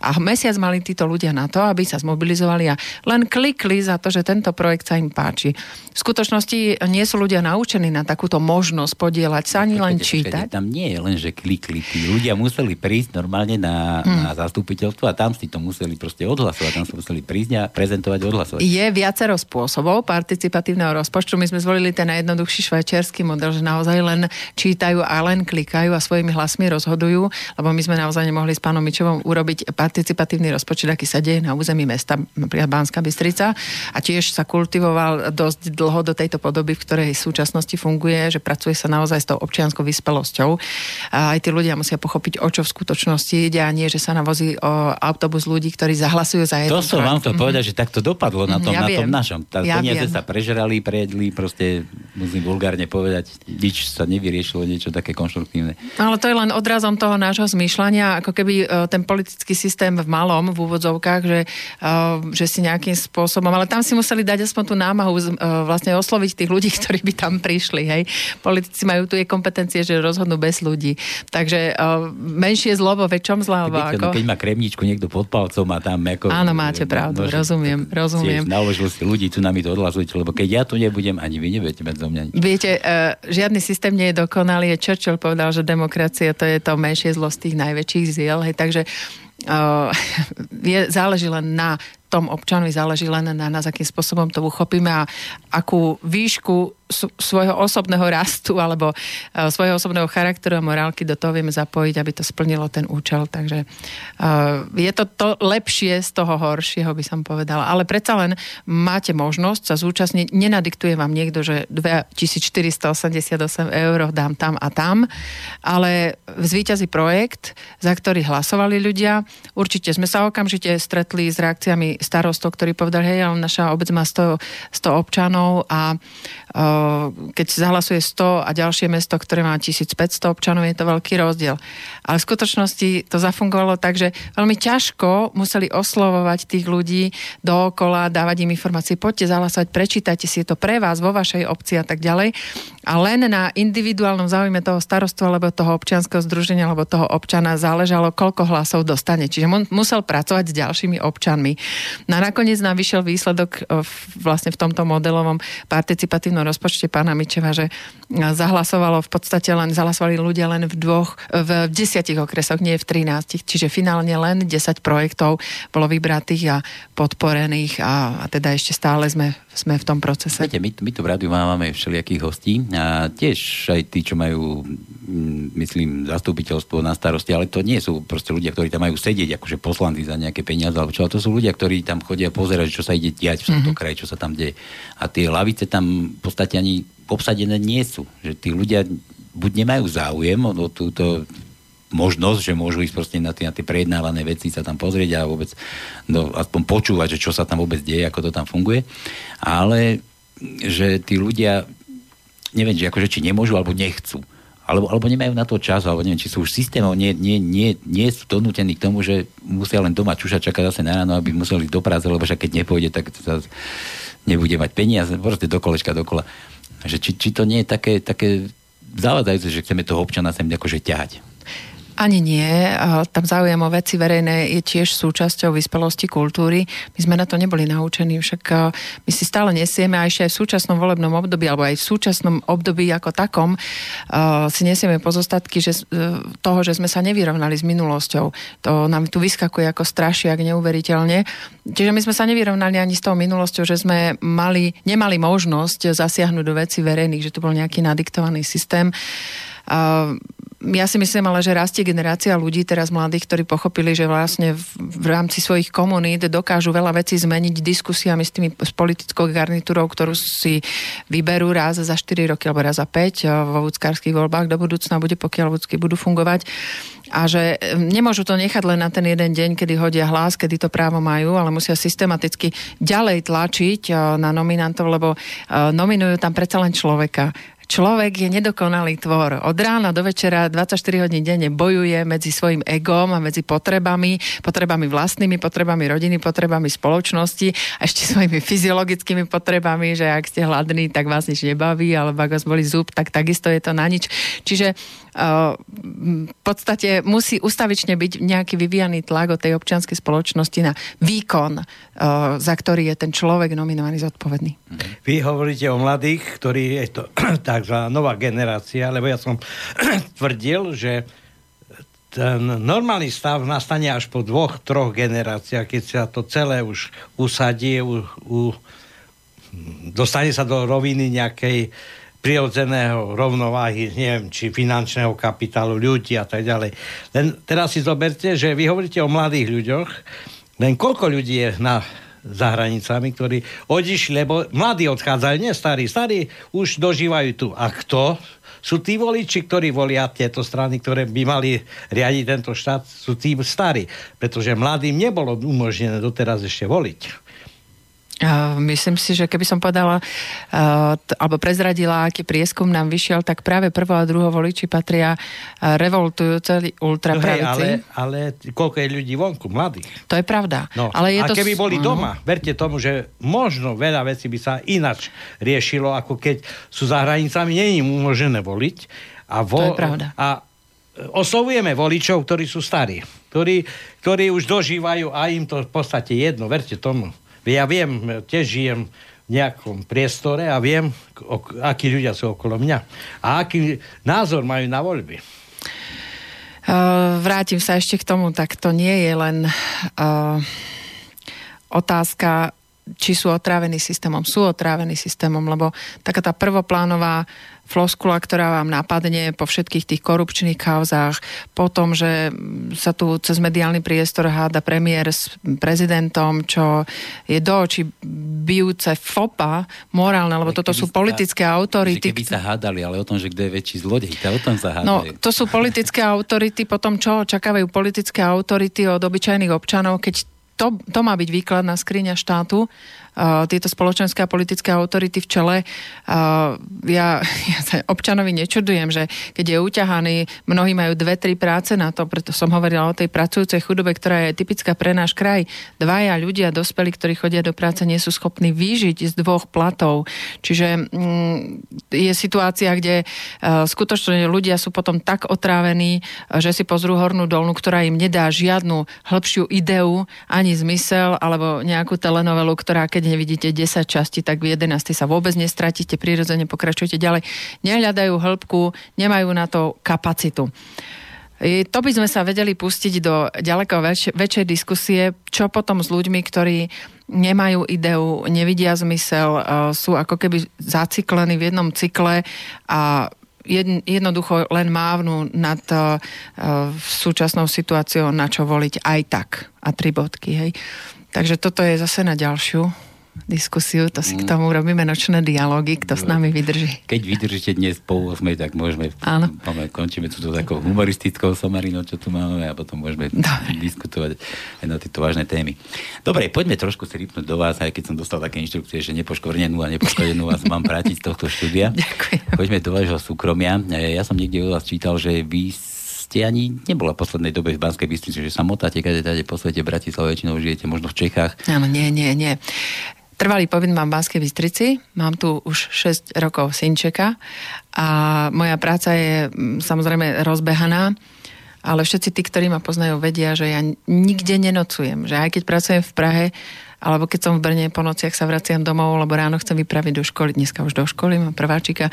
Speaker 3: a mesiac mali títo ľudia na to, aby sa zmobilizovali a len klikli za to, že tento projekt sa im páči. V skutočnosti nie sú ľudia naučení na takúto možnosť podielať sa ani len čítať.
Speaker 1: Tam nie je len, že klikli. Tí ľudia museli prísť normálne na, hmm. na zastupiteľstvo a tam si to museli proste odhlasovať. Tam sa museli prísť a prezentovať, odhlasovať.
Speaker 3: Je viacero spôsobov participatívneho rozpočtu. My sme zvolili ten najjednoduchší švajčiarsky model, že naozaj len čítajú a len klikajú a svojimi hlasmi rozhodujú, lebo my sme naozaj nemohli s pánom Mičovom urobiť participatívny rozpočet, aký sa deje na území mesta, Banská Bystrica. A tiež sa kultivoval dosť dlho do tejto podoby, v ktorej v súčasnosti funguje, že pracuje sa naozaj s tou občianskou vyspelosťou. A aj tí ľudia musia pochopiť, o čo v skutočnosti ide a nie, že sa navozí o autobus ľudí, ktorí zahlasujú za jednu.
Speaker 1: To som vám to mm-hmm. povedať, že takto dopadlo na tom, ja na tom našom. Tá ja peniaze viem. sa prežrali, prejedli, proste musím vulgárne povedať, nič sa nevyriešilo, niečo také konštruktívne.
Speaker 3: Ale to je len odrazom toho nášho zmýšľania, ako keby e, ten politický systém v malom, v úvodzovkách, že, uh, že si nejakým spôsobom, ale tam si museli dať aspoň tú námahu uh, vlastne osloviť tých ľudí, [LAUGHS] ktorí by tam prišli. Hej. Politici majú tu je kompetencie, že rozhodnú bez ľudí. Takže menšie zlo vo väčšom
Speaker 1: ako... keď má kremničku niekto pod palcom a tam ako...
Speaker 3: Áno, máte pravdu, môže, rozumiem, rozumiem.
Speaker 1: Naložil si ľudí, tu nám to odhlasujte, lebo keď ja tu nebudem, ani vy nebudete mať zo mňa nič.
Speaker 3: Viete, uh, žiadny systém nie je dokonalý. Churchill povedal, že demokracia to je to menšie zlo z tých najväčších ziel. Hej, takže [LAUGHS] je, záleží len na tom občanovi, záleží len na nás, akým spôsobom to uchopíme a akú výšku svojho osobného rastu alebo uh, svojho osobného charakteru a morálky do toho vieme zapojiť, aby to splnilo ten účel. Takže uh, je to to lepšie z toho horšieho, by som povedala. Ale predsa len máte možnosť sa zúčastniť. Nenadiktuje vám niekto, že 2488 eur dám tam a tam, ale zvýťazí projekt, za ktorý hlasovali ľudia. Určite sme sa okamžite stretli s reakciami starostov, ktorí povedali, hej, naša obec má 100, 100 občanov a uh, keď zahlasuje 100 a ďalšie mesto, ktoré má 1500 občanov, je to veľký rozdiel. Ale v skutočnosti to zafungovalo tak, že veľmi ťažko museli oslovovať tých ľudí dookola, dávať im informácie, poďte zahlasovať, prečítajte si, je to pre vás vo vašej obci a tak ďalej. A len na individuálnom záujme toho starostu alebo toho občianského združenia alebo toho občana záležalo, koľko hlasov dostane. Čiže musel pracovať s ďalšími občanmi. No a nakoniec nám vyšiel výsledok vlastne v tomto modelovom participatívnom rozpočtu rozpočte pána Mičeva, že zahlasovalo v podstate len, zahlasovali ľudia len v dvoch, v desiatich okresoch, nie v 13. Čiže finálne len 10 projektov bolo vybratých a podporených a, a teda ešte stále sme, sme v tom procese.
Speaker 1: Viete, my, my tu v rádiu máme všelijakých hostí a tiež aj tí, čo majú myslím, zastupiteľstvo na starosti, ale to nie sú proste ľudia, ktorí tam majú sedieť akože poslanci za nejaké peniaze, alebo čo, ale to sú ľudia, ktorí tam chodia pozerať, čo sa ide diať v tomto mm-hmm. kraji, čo sa tam deje. A tie lavice tam v podstate ani obsadené nie sú. Že tí ľudia buď nemajú záujem o túto možnosť, že môžu ísť proste na tie, na tie prejednávané veci sa tam pozrieť a vôbec no, aspoň počúvať, že čo sa tam vôbec deje, ako to tam funguje. Ale že tí ľudia, neviem, že akože či nemôžu alebo nechcú alebo, alebo nemajú na to čas, alebo neviem, či sú už systémov, nie, nie, nie, nie sú donútení k tomu, že musia len doma čušať, čakať zase na ráno, aby museli do práce, lebo však keď nepôjde, tak sa nebude mať peniaze, proste do kolečka, dokola. Že či, či to nie je také, také zavadzajúce, že chceme toho občana sem akože ťahať.
Speaker 3: Ani nie. Tam záujem o veci verejné je tiež súčasťou vyspelosti kultúry. My sme na to neboli naučení, však my si stále nesieme, a ešte aj v súčasnom volebnom období, alebo aj v súčasnom období ako takom, si nesieme pozostatky že, e, toho, že sme sa nevyrovnali s minulosťou. To nám tu vyskakuje ako strašiak neuveriteľne. Čiže my sme sa nevyrovnali ani s tou minulosťou, že sme mali, nemali možnosť zasiahnuť do veci verejných, že tu bol nejaký nadiktovaný systém ja si myslím ale, že rastie generácia ľudí teraz mladých, ktorí pochopili, že vlastne v, v rámci svojich komunít dokážu veľa vecí zmeniť diskusiami s tými s politickou garnitúrou, ktorú si vyberú raz za 4 roky alebo raz za 5 vo vúckárských voľbách do budúcna bude, pokiaľ vúcky budú fungovať. A že nemôžu to nechať len na ten jeden deň, kedy hodia hlas, kedy to právo majú, ale musia systematicky ďalej tlačiť na nominantov, lebo nominujú tam predsa len človeka človek je nedokonalý tvor. Od rána do večera 24 hodín denne bojuje medzi svojim egom a medzi potrebami, potrebami vlastnými, potrebami rodiny, potrebami spoločnosti a ešte svojimi [LAUGHS] fyziologickými potrebami, že ak ste hladní, tak vás nič nebaví, alebo ak vás boli zub, tak takisto je to na nič. Čiže v podstate musí ustavične byť nejaký vyvíjaný tlak od tej občianskej spoločnosti na výkon, uh, za ktorý je ten človek nominovaný zodpovedný.
Speaker 2: Vy hovoríte o mladých, ktorí je to [CLEARS THROAT] tak tzv. nová generácia, lebo ja som [CLEARS THROAT] tvrdil, že ten normálny stav nastane až po dvoch, troch generáciách, keď sa to celé už usadí, u, u, dostane sa do roviny nejakej prirodzeného rovnováhy, neviem, či finančného kapitálu ľudí a tak ďalej. Len teraz si zoberte, že vy hovoríte o mladých ľuďoch, len koľko ľudí je na za hranicami, ktorí odišli, lebo mladí odchádzajú, nie starí. Starí už dožívajú tu. A kto? Sú tí voliči, ktorí volia tieto strany, ktoré by mali riadiť tento štát, sú tí starí. Pretože mladým nebolo umožnené doteraz ešte voliť.
Speaker 3: Myslím si, že keby som povedala alebo prezradila, aký prieskum nám vyšiel, tak práve prvo a druho voliči patria revoltujúce ultrapravici.
Speaker 2: No hej, ale, ale koľko je ľudí vonku, mladých?
Speaker 3: To je pravda.
Speaker 2: No, ale je a to... keby boli doma, verte tomu, že možno veľa vecí by sa inač riešilo, ako keď sú za hranicami, nie je umožnené voliť. A vo,
Speaker 3: to je pravda.
Speaker 2: A oslovujeme voličov, ktorí sú starí, ktorí, ktorí už dožívajú a im to v podstate jedno, verte tomu. Ja viem, tiež žijem v nejakom priestore a viem, akí ľudia sú okolo mňa. A aký názor majú na voľby.
Speaker 3: Uh, vrátim sa ešte k tomu, tak to nie je len uh, otázka či sú otrávení systémom. Sú otrávení systémom, lebo taká tá prvoplánová floskula, ktorá vám napadne po všetkých tých korupčných kauzách, po tom, že sa tu cez mediálny priestor háda premiér s prezidentom, čo je do očí bijúce fopa morálne, lebo toto sú politické sa, autority.
Speaker 1: Keby sa hádali, ale o tom, že kto je väčší zlodej, to o tom sa
Speaker 3: No, to sú politické autority, potom čo očakávajú politické autority od obyčajných občanov, keď to, to má byť výkladná skriňa štátu tieto spoločenské a politické autority v čele. Ja, ja sa občanovi nečudujem, že keď je uťahaný, mnohí majú dve, tri práce na to, preto som hovorila o tej pracujúcej chudobe, ktorá je typická pre náš kraj. Dvaja ľudia, dospelí, ktorí chodia do práce, nie sú schopní vyžiť z dvoch platov. Čiže mm, je situácia, kde uh, skutočne ľudia sú potom tak otrávení, že si pozrú hornú dolnú, ktorá im nedá žiadnu hĺbšiu ideu, ani zmysel, alebo nejakú telenovelu, ktorá keď keď nevidíte 10 časti, tak v 11 sa vôbec nestratíte, prirodzene pokračujete ďalej. Nehľadajú hĺbku, nemajú na to kapacitu. To by sme sa vedeli pustiť do ďaleko väč- väčšej diskusie, čo potom s ľuďmi, ktorí nemajú ideu, nevidia zmysel, sú ako keby zaciklení v jednom cykle a jednoducho len mávnu nad uh, súčasnou situáciou, na čo voliť aj tak. A tri bodky, hej. Takže toto je zase na ďalšiu diskusiu, to si k mm. tomu robíme nočné dialógy, kto s nami vydrží.
Speaker 1: Keď vydržíte dnes po 8, tak môžeme, Áno. Máme, končíme túto takou humoristickou somarinou, čo tu máme a potom môžeme Dobre. diskutovať aj na tieto vážne témy. Dobre, poďme trošku si rýpnuť do vás, aj keď som dostal také inštrukcie, že nepoškvrnenú a nepoškvrnenú vás mám vrátiť z tohto štúdia. [LAUGHS]
Speaker 3: Ďakujem.
Speaker 1: Poďme do vášho súkromia. Ja som niekde u vás čítal, že vy ste ani nebola v poslednej dobe v Banskej Bystrici, že sa motáte kade tade po svete, Bratislave väčšinou žijete možno v Čechách.
Speaker 3: Áno, nie, nie, nie. Trvalý pobyt mám v Banskej Bystrici, mám tu už 6 rokov synčeka. A moja práca je mm, samozrejme rozbehaná, ale všetci tí, ktorí ma poznajú, vedia, že ja nikde nenocujem, že aj keď pracujem v Prahe, alebo keď som v Brne po nociach sa vraciam domov, lebo ráno chcem vypraviť do školy, dneska už do školy, mám prváčika,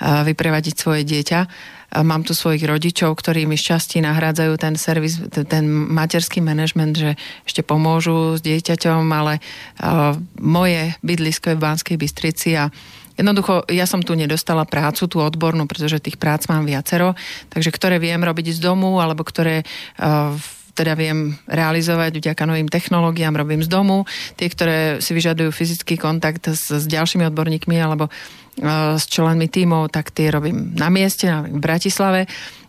Speaker 3: vyprevadiť svoje dieťa, Mám tu svojich rodičov, ktorí mi šťastí nahrádzajú ten servis, ten materský manažment, že ešte pomôžu s dieťaťom, ale moje bydlisko je v Banskej Bystrici a Jednoducho, ja som tu nedostala prácu, tú odbornú, pretože tých prác mám viacero, takže ktoré viem robiť z domu, alebo ktoré uh, teda viem realizovať vďaka novým technológiám, robím z domu. Tie, ktoré si vyžadujú fyzický kontakt s, s ďalšími odborníkmi alebo s členmi tímov, tak tie robím na mieste, v Bratislave.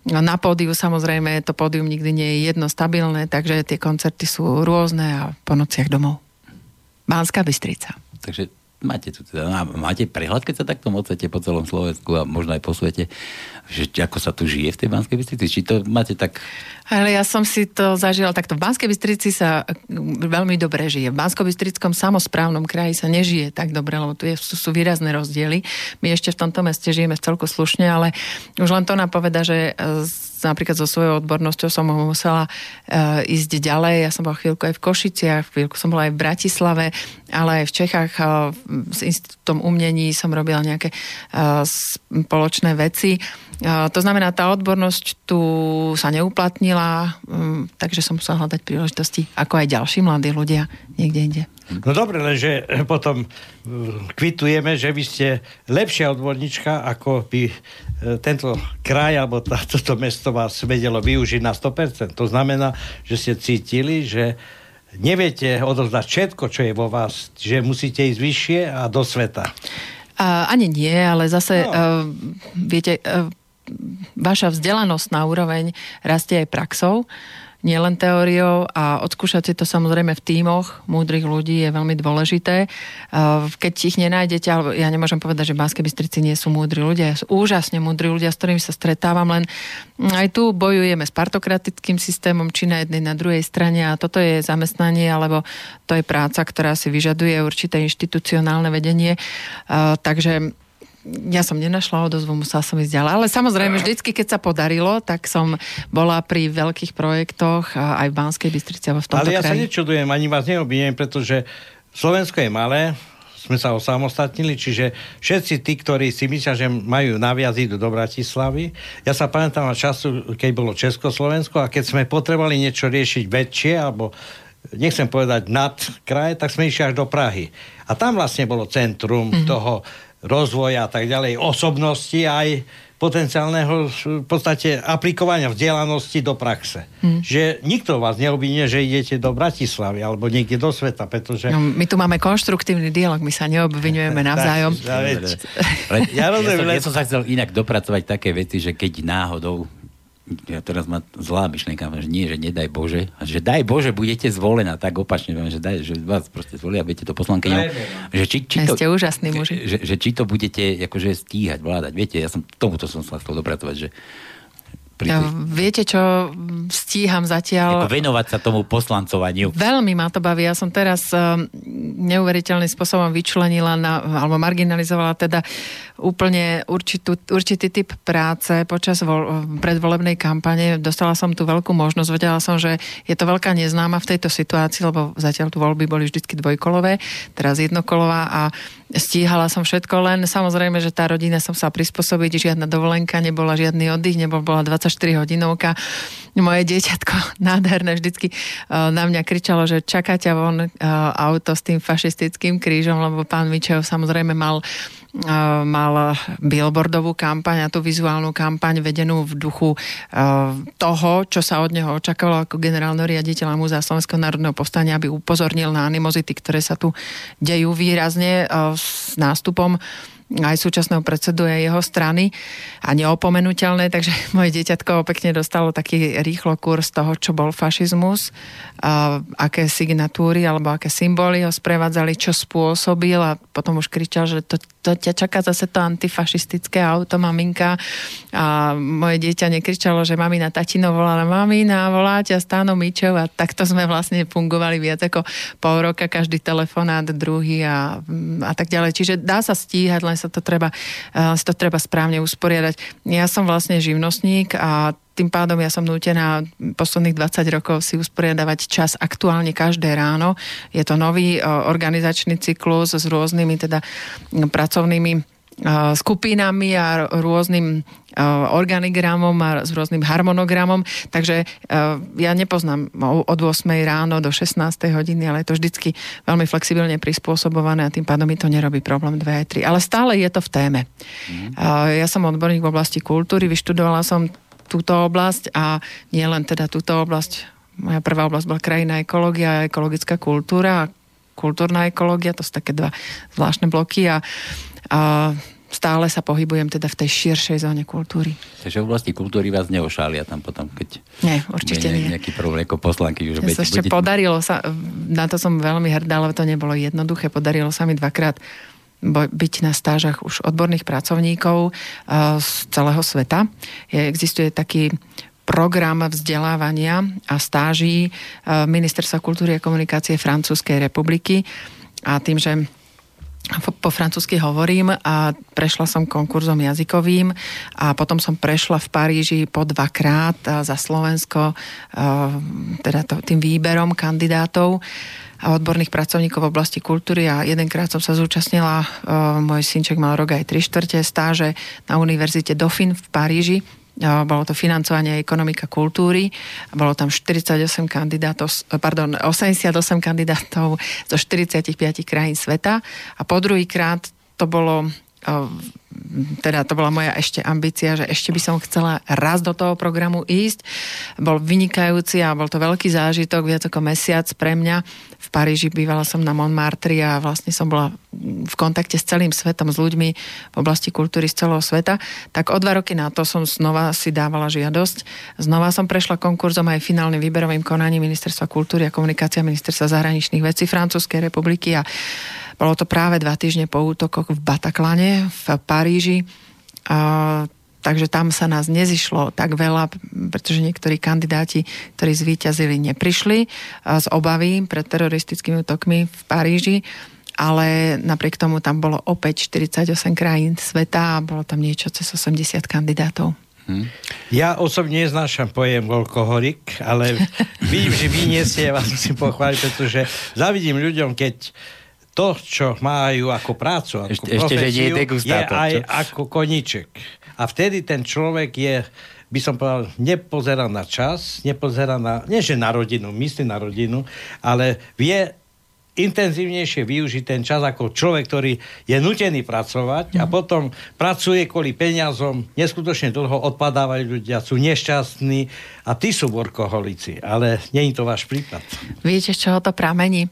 Speaker 3: Na pódiu samozrejme, to pódium nikdy nie je jedno stabilné, takže tie koncerty sú rôzne a po nociach domov. Bánska Bystrica.
Speaker 1: Takže máte tu teda, máte prehľad, keď sa takto mocete po celom Slovensku a možno aj po svete, že ako sa tu žije v tej Banskej Bystrici? Či to máte tak
Speaker 3: ale ja som si to zažila takto. V Banskej Bystrici sa mm, veľmi dobre žije. V Bansko-Bystrickom samozprávnom kraji sa nežije tak dobre, lebo tu je, sú, sú výrazné rozdiely. My ešte v tomto meste žijeme celku slušne, ale už len to napoveda, že e, napríklad so svojou odbornosťou som musela uh, ísť ďalej. Ja som bola chvíľku aj v Košiciach, chvíľku som bola aj v Bratislave, ale aj v Čechách uh, s Institútom umnení som robila nejaké spoločné veci. To znamená, tá odbornosť tu sa neuplatnila mm, takže som musela hľadať príležitosti, ako aj ďalší mladí ľudia niekde inde.
Speaker 2: No dobre, lenže potom mm, kvitujeme, že vy ste lepšia odborníčka, ako by e, tento kraj alebo toto mesto vás vedelo využiť na 100%. To znamená, že ste cítili, že neviete odovzdať všetko, čo je vo vás, že musíte ísť vyššie a do sveta.
Speaker 3: A, ani nie, ale zase, no. uh, viete, uh, vaša vzdelanostná úroveň rastie aj praxou nielen teóriou a odskúšať si to samozrejme v tímoch múdrych ľudí je veľmi dôležité. Keď ich nenájdete, alebo ja nemôžem povedať, že v Bystrici nie sú múdri ľudia, sú úžasne múdri ľudia, s ktorými sa stretávam, len aj tu bojujeme s partokratickým systémom, či na jednej, na druhej strane a toto je zamestnanie, alebo to je práca, ktorá si vyžaduje určité inštitucionálne vedenie. Takže ja som nenašla odozvu, musela som ísť ďalej. Ale samozrejme, vždycky, keď sa podarilo, tak som bola pri veľkých projektoch aj v Banskej Bystrici v tomto
Speaker 2: Ale ja
Speaker 3: kraji.
Speaker 2: sa nečudujem, ani vás neobvinujem, pretože Slovensko je malé, sme sa osamostatnili, čiže všetci tí, ktorí si myslia, že majú naviac idú do Bratislavy. Ja sa pamätám na času, keď bolo Československo a keď sme potrebovali niečo riešiť väčšie, alebo nechcem povedať nad kraj, tak sme išli až do Prahy. A tam vlastne bolo centrum mm-hmm. toho rozvoja a tak ďalej, osobnosti aj potenciálneho v podstate aplikovania vzdelanosti do praxe. Hmm. Že nikto vás neobvinie, že idete do Bratislavy alebo niekde do sveta, pretože...
Speaker 3: No, my tu máme konštruktívny dialog, my sa neobvinujeme [LAUGHS] [LAUGHS] navzájom.
Speaker 1: ja, ja, rozumiem, ja, som, ja som sa chcel inak dopracovať také veci, že keď náhodou ja teraz má zlá myšlienka, že nie, že nedaj Bože, a že daj Bože, budete zvolená, tak opačne, že, daj, že vás proste zvolia, budete to poslankyňou. Že či, či
Speaker 3: to, ste úžasní muži.
Speaker 1: Že, že, že, či to budete akože stíhať, vládať. Viete, ja som, tomuto som sa chcel dopracovať, že
Speaker 3: Pri viete čo, stíham zatiaľ...
Speaker 1: Ako venovať sa tomu poslancovaniu.
Speaker 3: Veľmi ma to baví. Ja som teraz uh, neuveriteľným spôsobom vyčlenila na, alebo marginalizovala teda úplne určitú, určitý typ práce počas vol, predvolebnej kampane. Dostala som tu veľkú možnosť. Vedela som, že je to veľká neznáma v tejto situácii, lebo zatiaľ tu voľby boli vždy dvojkolové, teraz jednokolová a stíhala som všetko, len samozrejme, že tá rodina som sa prispôsobiť, žiadna dovolenka, nebola žiadny oddych, nebol, bola 24 hodinovka. Moje dieťatko [LAUGHS] nádherné vždycky uh, na mňa kričalo, že čaká ťa von uh, auto s tým fašistickým krížom, lebo pán Mičev samozrejme mal mal billboardovú kampaň a tú vizuálnu kampaň vedenú v duchu toho, čo sa od neho očakávalo ako generálneho riaditeľa Múzea Slovenského národného povstania, aby upozornil na animozity, ktoré sa tu dejú výrazne s nástupom aj súčasného predsedu a jeho strany. A neopomenuteľné, takže [LAUGHS] moje dieťatko pekne dostalo taký rýchlo kurz toho, čo bol fašizmus, a aké signatúry alebo aké symboly ho sprevádzali, čo spôsobil a potom už kričal, že to, to ťa čaká zase to antifašistické auto, maminka a moje dieťa nekričalo, že mamina tatino volala, mamina volá ťa Stáno Mičov a takto sme vlastne fungovali viac ako pol roka, každý telefonát, druhý a, a tak ďalej. Čiže dá sa stíhať, len sa to treba, uh, to treba správne usporiadať. Ja som vlastne živnostník a tým pádom ja som nútená posledných 20 rokov si usporiadavať čas aktuálne každé ráno. Je to nový uh, organizačný cyklus s rôznymi teda pracovnými skupinami a rôznym organigramom a s rôznym harmonogramom, takže ja nepoznám od 8 ráno do 16 hodiny, ale je to vždycky veľmi flexibilne prispôsobované a tým pádom mi to nerobí problém 2 aj 3. Ale stále je to v téme. Mm. Ja som odborník v oblasti kultúry, vyštudovala som túto oblasť a nie len teda túto oblasť, moja prvá oblasť bola krajina ekológia a ekologická kultúra a kultúrna ekológia, to sú také dva zvláštne bloky a a stále sa pohybujem teda v tej širšej zóne kultúry.
Speaker 1: Takže v oblasti kultúry vás neošália tam potom, keď...
Speaker 3: Nie, určite nie.
Speaker 1: Nejaký problém ako poslanky.
Speaker 3: Ja ešte budete... podarilo sa, na to som veľmi hrdá, ale to nebolo jednoduché, podarilo sa mi dvakrát byť na stážach už odborných pracovníkov z celého sveta. Je, existuje taký program vzdelávania a stáží Ministerstva kultúry a komunikácie Francúzskej republiky a tým, že po francúzsky hovorím a prešla som konkurzom jazykovým a potom som prešla v Paríži po dvakrát za Slovensko teda tým výberom kandidátov a odborných pracovníkov v oblasti kultúry. A jedenkrát som sa zúčastnila, môj synček mal rok aj tri štvrte stáže na univerzite Dauphine v Paríži bolo to financovanie ekonomika kultúry, bolo tam 48 kandidátov, pardon, 88 kandidátov zo 45 krajín sveta a po druhýkrát to bolo teda to bola moja ešte ambícia, že ešte by som chcela raz do toho programu ísť. Bol vynikajúci a bol to veľký zážitok, viac ako mesiac pre mňa. V Paríži bývala som na Montmartre a vlastne som bola v kontakte s celým svetom, s ľuďmi v oblasti kultúry z celého sveta. Tak o dva roky na to som znova si dávala žiadosť. Znova som prešla konkurzom aj finálnym výberovým konaním Ministerstva kultúry a komunikácia Ministerstva zahraničných vecí Francúzskej republiky a bolo to práve dva týždne po útokoch v Bataklane, v Paríži. A, takže tam sa nás nezišlo tak veľa, pretože niektorí kandidáti, ktorí zvíťazili, neprišli z obavy pred teroristickými útokmi v Paríži ale napriek tomu tam bolo opäť 48 krajín sveta a bolo tam niečo cez 80 kandidátov.
Speaker 2: Hmm. Ja osobne neznášam pojem volkohorik, ale [LAUGHS] vidím, že vy nie ste, vás musím pochváliť, pretože zavidím ľuďom, keď to, čo majú ako prácu, ako ešte, profesiu, ešte, je aj čo? ako koniček. A vtedy ten človek je, by som povedal, nepozerá na čas, nepozerá na, nie že na rodinu, myslí na rodinu, ale vie intenzívnejšie využiť ten čas ako človek, ktorý je nutený pracovať a mhm. potom pracuje kvôli peniazom, neskutočne dlho odpadávajú ľudia, sú nešťastní a tí sú workoholici, ale nie je to váš prípad.
Speaker 3: Viete, čo to pramení?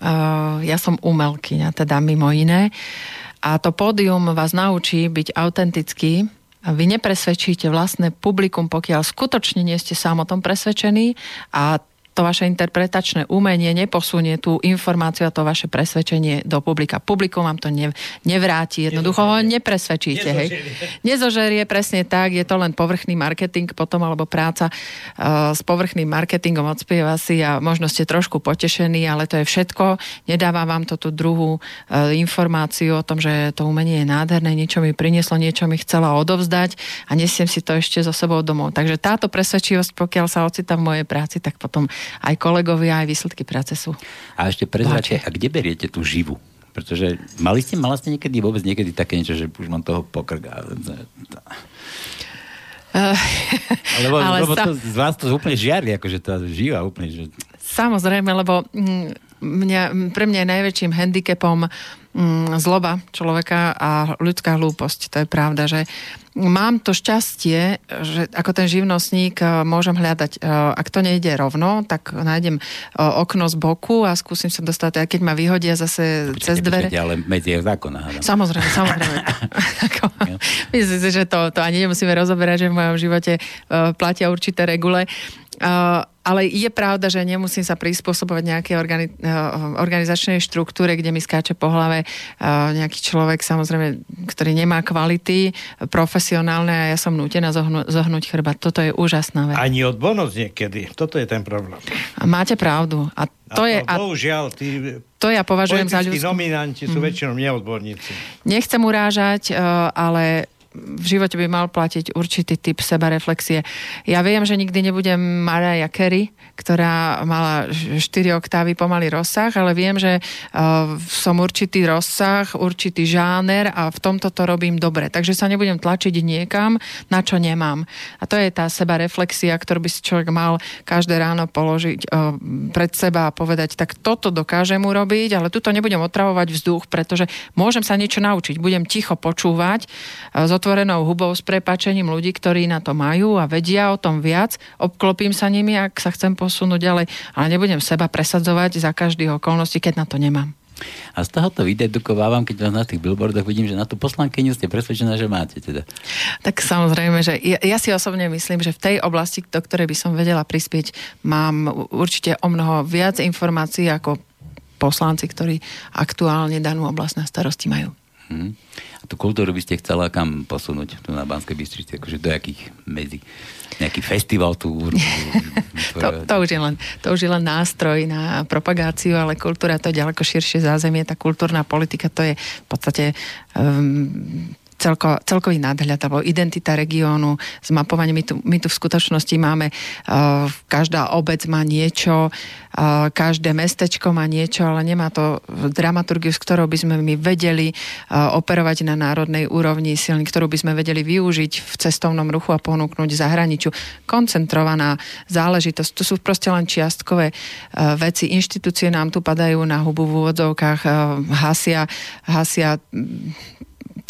Speaker 3: Eh, ja som umelkyňa, teda mimo iné. A to pódium vás naučí byť autentický. Vy nepresvedčíte vlastné publikum, pokiaľ skutočne nie ste sám o tom presvedčení a to vaše interpretačné umenie neposunie tú informáciu a to vaše presvedčenie do publika. Publikum vám to ne, nevráti, jednoducho ho nepresvedčíte. Nezožerie. Hej. Nezožerie presne tak, je to len povrchný marketing potom, alebo práca uh, s povrchným marketingom odspieva si a možno ste trošku potešení, ale to je všetko. Nedáva vám to tú druhú uh, informáciu o tom, že to umenie je nádherné, niečo mi prinieslo, niečo mi chcela odovzdať a nesiem si to ešte so sebou domov. Takže táto presvedčivosť, pokiaľ sa ocitá v mojej práci, tak potom aj kolegovia, aj výsledky práce sú.
Speaker 1: A ešte prezrate, a kde beriete tú živu? Pretože mali ste, mala ste niekedy vôbec niekedy také niečo, že už mám toho pokrga. Uh, [LAUGHS] lebo, ale lebo sa... to, z vás to úplne žiari, akože to žíva úplne. Že...
Speaker 3: Samozrejme, lebo mm, mňa, pre mňa je najväčším handicapom zloba človeka a ľudská hlúposť. To je pravda, že mám to šťastie, že ako ten živnostník e, môžem hľadať, e, ak to nejde rovno, tak nájdem e, okno z boku a skúsim sa dostať, aj keď ma vyhodia zase Počkejte, cez dvere.
Speaker 1: Počkejte, ale medzi zákona.
Speaker 3: Samozrejme, samozrejme. [LAUGHS] myslím si, že to, to ani nemusíme rozoberať, že v mojom živote platia určité regule. Uh, ale je pravda, že nemusím sa prispôsobovať nejakej organi- organizačnej štruktúre, kde mi skáče po hlave uh, nejaký človek, samozrejme, ktorý nemá kvality profesionálne a ja som nútená zohnu- zohnúť chrbát. Toto je úžasná vec.
Speaker 2: Ani od bonus niekedy. Toto je ten problém.
Speaker 3: A máte pravdu. A to, a to je... A...
Speaker 2: Bohužiaľ, tí
Speaker 3: to ja považujem za ľudskú...
Speaker 2: nominanti sú mm. väčšinou neodborníci.
Speaker 3: Nechcem urážať, ale v živote by mal platiť určitý typ sebareflexie. Ja viem, že nikdy nebudem Mariah Carey, ktorá mala 4 oktávy pomalý rozsah, ale viem, že uh, som určitý rozsah, určitý žáner a v tomto to robím dobre. Takže sa nebudem tlačiť niekam, na čo nemám. A to je tá sebareflexia, ktorú by si človek mal každé ráno položiť uh, pred seba a povedať, tak toto dokážem urobiť, ale tuto nebudem otravovať vzduch, pretože môžem sa niečo naučiť. Budem ticho počúvať, uh, otvorenou hubou s prepačením ľudí, ktorí na to majú a vedia o tom viac. Obklopím sa nimi, ak sa chcem posunúť ďalej, ale nebudem seba presadzovať za každých okolností, keď na to nemám.
Speaker 1: A z tohoto vydedukovávam, keď vás na tých billboardoch vidím, že na tú poslankyňu ste presvedčená, že máte teda.
Speaker 3: Tak samozrejme, že ja, ja si osobne myslím, že v tej oblasti, do ktorej by som vedela prispieť, mám určite o mnoho viac informácií ako poslanci, ktorí aktuálne danú oblasť na starosti majú.
Speaker 1: Hmm. A tú kultúru by ste chcela kam posunúť tu na Banskej Bystrici? Akože do jakých medzi? Nejaký festival tu? [LAUGHS]
Speaker 3: to, to, už je len, to už je len nástroj na propagáciu, ale kultúra to je ďaleko širšie zázemie. Tá kultúrna politika to je v podstate um, celko, celkový nadhľad alebo identita regiónu, zmapovanie. My tu, my tu v skutočnosti máme, uh, každá obec má niečo, uh, každé mestečko má niečo, ale nemá to dramaturgiu, s ktorou by sme my vedeli uh, operovať na národnej úrovni silný, ktorú by sme vedeli využiť v cestovnom ruchu a ponúknuť zahraničiu. Koncentrovaná záležitosť. To sú proste len čiastkové uh, veci. Inštitúcie nám tu padajú na hubu v úvodzovkách, uh, hasia, hasia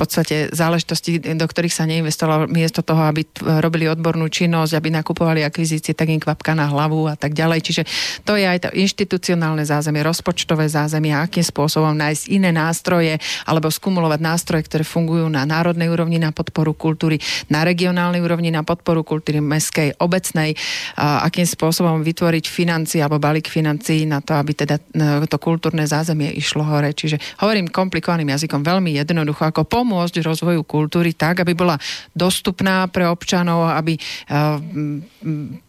Speaker 3: podstate záležitosti, do ktorých sa neinvestovalo miesto toho, aby robili odbornú činnosť, aby nakupovali akvizície, tak im kvapka na hlavu a tak ďalej. Čiže to je aj to inštitucionálne zázemie, rozpočtové zázemie, akým spôsobom nájsť iné nástroje alebo skumulovať nástroje, ktoré fungujú na národnej úrovni na podporu kultúry, na regionálnej úrovni na podporu kultúry meskej, obecnej, a akým spôsobom vytvoriť financie alebo balík financií na to, aby teda e, to kultúrne zázemie išlo hore. Čiže hovorím komplikovaným jazykom veľmi jednoducho, ako pomôcť rozvoju kultúry tak, aby bola dostupná pre občanov, aby eh,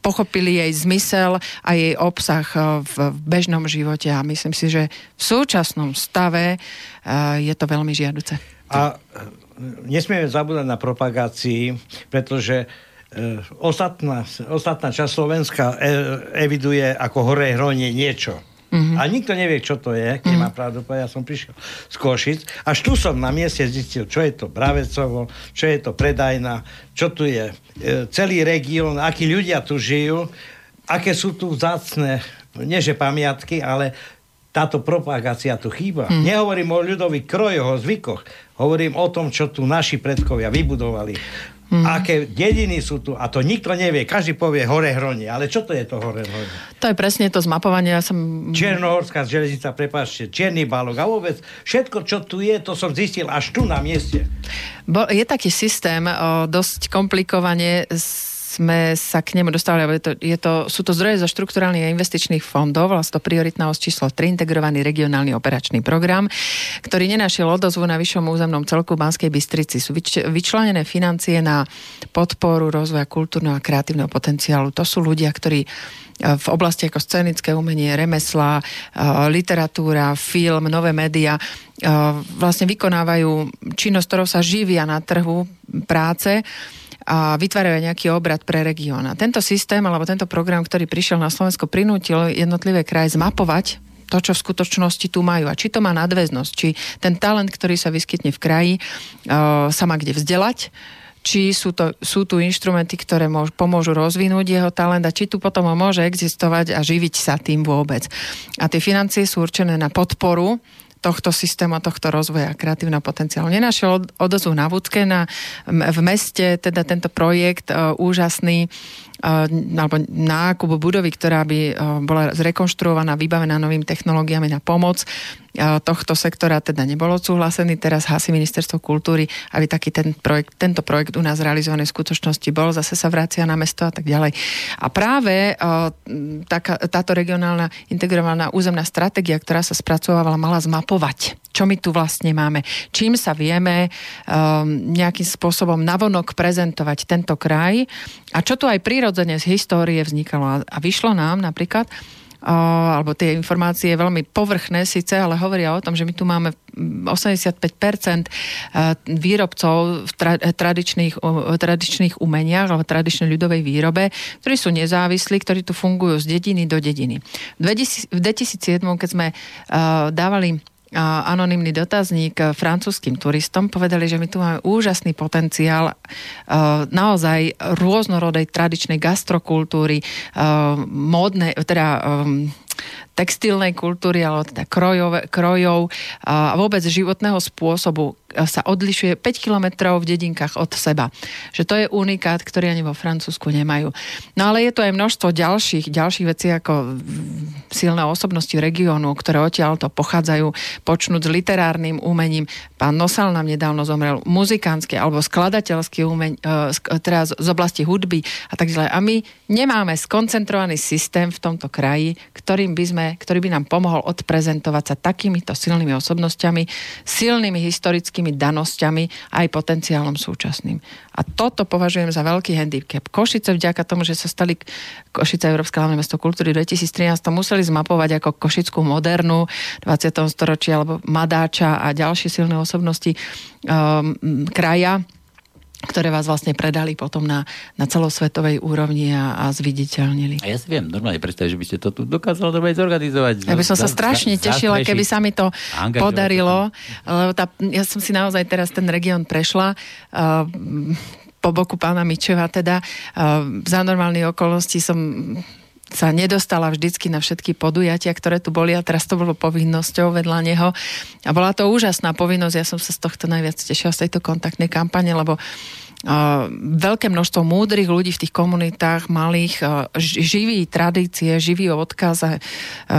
Speaker 3: pochopili jej zmysel a jej obsah eh, v bežnom živote. A myslím si, že v súčasnom stave eh, je to veľmi žiaduce.
Speaker 2: A nesmieme zabúdať na propagácii, pretože ostatná, ostatná časť Slovenska eviduje ako hore hronie niečo Mm-hmm. A nikto nevie, čo to je, keď mm-hmm. má pravdu povedať. Ja som prišiel z Košic. Až tu som na mieste zistil, čo je to Bravecovo, čo je to Predajna, čo tu je e, celý región, akí ľudia tu žijú, aké sú tu vzácne, nie že pamiatky, ale táto propagácia tu chýba. Mm. Nehovorím o ľudových krojoch, o zvykoch. Hovorím o tom, čo tu naši predkovia vybudovali. Mm. Aké dediny sú tu a to nikto nevie. Každý povie hore hronie. Ale čo to je to hore hronie?
Speaker 3: To je presne to zmapovanie. Ja som...
Speaker 2: Černohorská železnica, prepáčte, Černý balok a vôbec všetko, čo tu je, to som zistil až tu na mieste.
Speaker 3: Bo, je taký systém o, dosť komplikovane s sme sa k nemu dostali, lebo je to, je to, sú to zdroje zo štrukturálnych a investičných fondov, vlastne to prioritná os číslo 3, integrovaný regionálny operačný program, ktorý nenašiel odozvu na vyššom územnom celku Banskej Bystrici. Sú vyč, vyčlenené financie na podporu rozvoja kultúrneho a kreatívneho potenciálu. To sú ľudia, ktorí v oblasti ako scenické umenie, remesla, literatúra, film, nové média vlastne vykonávajú činnosť, ktorou sa živia na trhu práce a vytvárajú nejaký obrad pre región. A tento systém alebo tento program, ktorý prišiel na Slovensko, prinútil jednotlivé kraje zmapovať to, čo v skutočnosti tu majú. A či to má nadväznosť, či ten talent, ktorý sa vyskytne v kraji, sa má kde vzdelať, či sú, to, sú tu inštrumenty, ktoré môž, pomôžu rozvinúť jeho talent a či tu potom môže existovať a živiť sa tým vôbec. A tie financie sú určené na podporu tohto systému, tohto rozvoja kreatívneho potenciálu. Nenašiel odozvu na Vúcke, na, v meste, teda tento projekt uh, úžasný, alebo nákup budovy, ktorá by bola zrekonštruovaná, vybavená novými technológiami na pomoc tohto sektora teda nebolo súhlasený. Teraz hasí ministerstvo kultúry, aby taký ten projekt, tento projekt u nás realizovaný v skutočnosti bol, zase sa vracia na mesto a tak ďalej. A práve taká, táto regionálna integrovaná územná stratégia, ktorá sa spracovávala, mala zmapovať, čo my tu vlastne máme, čím sa vieme um, nejakým spôsobom navonok prezentovať tento kraj a čo tu aj prirodzene z histórie vznikalo. A vyšlo nám napríklad, alebo tie informácie veľmi povrchné síce, ale hovoria o tom, že my tu máme 85% výrobcov v tra- tradičných, tradičných umeniach alebo tradičnej ľudovej výrobe, ktorí sú nezávislí, ktorí tu fungujú z dediny do dediny. V 2007, keď sme dávali anonymný dotazník francúzským turistom. Povedali, že my tu máme úžasný potenciál eh, naozaj rôznorodej tradičnej gastrokultúry, eh, módnej, teda textilnej kultúry, alebo teda krojov, krojov a vôbec životného spôsobu sa odlišuje 5 kilometrov v dedinkách od seba. Že to je unikát, ktorý ani vo Francúzsku nemajú. No ale je to aj množstvo ďalších, ďalších vecí ako silné osobnosti regiónu, ktoré odtiaľ to pochádzajú, počnúť s literárnym umením. Pán Nosal nám nedávno zomrel, muzikánske alebo skladateľský umeň, e, teda z oblasti hudby a tak ďalej. A my nemáme skoncentrovaný systém v tomto kraji, ktorým by sme, ktorý by nám pomohol odprezentovať sa takýmito silnými osobnosťami, silnými historickými danosťami aj potenciálom súčasným. A toto považujem za veľký handicap. Košice vďaka tomu, že sa stali Košice Európske hlavné mesto kultúry 2013, to museli zmapovať ako Košickú modernú 20. storočia alebo Madáča a ďalšie silné osobnosti um, kraja ktoré vás vlastne predali potom na, na celosvetovej úrovni a, a zviditeľnili.
Speaker 1: A ja si viem normálne predstaviť, že by ste to tu dokázali dobre zorganizovať.
Speaker 3: Ja by som sa strašne tešila, keby sa mi to podarilo, lebo tá, ja som si naozaj teraz ten región prešla. Uh, po boku pána Mičeva teda. Uh, za normálnej okolnosti som sa nedostala vždycky na všetky podujatia, ktoré tu boli a teraz to bolo povinnosťou vedľa neho. A bola to úžasná povinnosť, ja som sa z tohto najviac tešila z tejto kontaktnej kampane, lebo veľké množstvo múdrych ľudí v tých komunitách malých živí tradície, živí odkaz a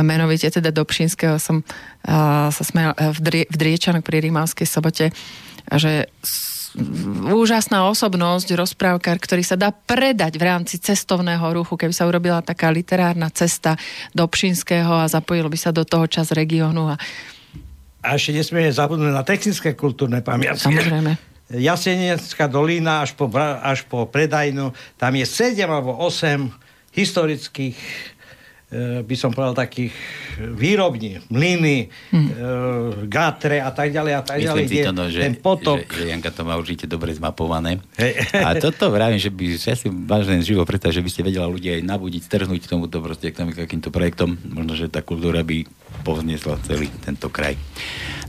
Speaker 3: menovite teda do Pšinského som sa smel v, Drie, v Driečanoch pri Rímavskej sobote, že úžasná osobnosť, rozprávkar, ktorý sa dá predať v rámci cestovného ruchu, keby sa urobila taká literárna cesta do Pšinského a zapojil by sa do toho čas regiónu. A...
Speaker 2: a ešte nesmieme zabudnúť na technické kultúrne pamiatky.
Speaker 3: Samozrejme.
Speaker 2: Jasenecká dolina až po, až po predajnu, tam je 7 alebo 8 historických by som povedal, takých výrobní, mlyny, hmm. e, gátre a tak ďalej a tak
Speaker 1: Myslím
Speaker 2: ďalej.
Speaker 1: Si to, no, že, ten potok. Že, že Janka to má určite dobre zmapované. Hey. A toto vravím, že by, ja si vážne živo predstav, že by ste vedela ľudia aj nabudiť, strhnúť tomuto proste k takýmto projektom. Možno, že tá kultúra by povznesla celý tento kraj.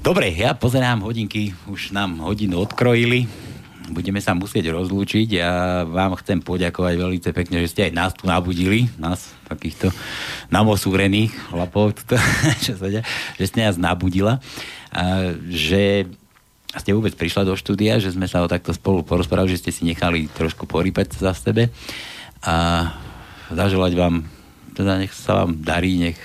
Speaker 1: Dobre, ja pozerám hodinky, už nám hodinu odkrojili budeme sa musieť rozlúčiť. Ja vám chcem poďakovať veľmi pekne, že ste aj nás tu nabudili, nás takýchto namosúrených chlapov, [LAUGHS] čo sa deje, že ste nás nabudila. A, že ste vôbec prišla do štúdia, že sme sa o takto spolu porozprávali, že ste si nechali trošku porýpať za sebe a zaželať vám, teda nech sa vám darí, nech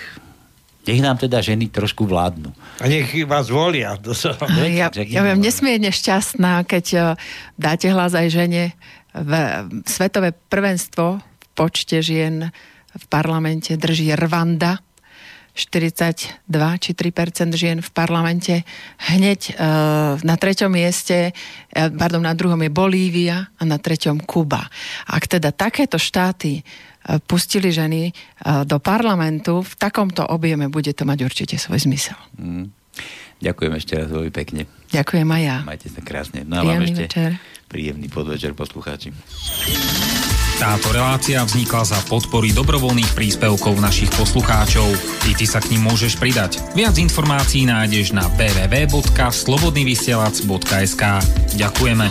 Speaker 1: nech nám teda ženy trošku vládnu.
Speaker 2: A nech vás volia.
Speaker 3: Ja, ja viem, nesmierne šťastná, keď uh, dáte hlas aj žene, v, svetové prvenstvo v počte žien v parlamente drží Rwanda, 42 či 3% žien v parlamente. Hneď uh, na treťom mieste, uh, pardon, na druhom je Bolívia a na treťom Kuba. Ak teda takéto štáty pustili ženy uh, do parlamentu v takomto objeme, bude to mať určite svoj zmysel. Mm.
Speaker 1: Ďakujem ešte raz veľmi pekne.
Speaker 3: Ďakujem aj ja.
Speaker 1: Majte sa krásne. No a vám ešte večer. príjemný podvečer poslucháči.
Speaker 4: Táto relácia vznikla za podpory dobrovoľných príspevkov našich poslucháčov. I ty sa k ním môžeš pridať. Viac informácií nájdeš na www.slobodnyvysielac.sk Ďakujeme.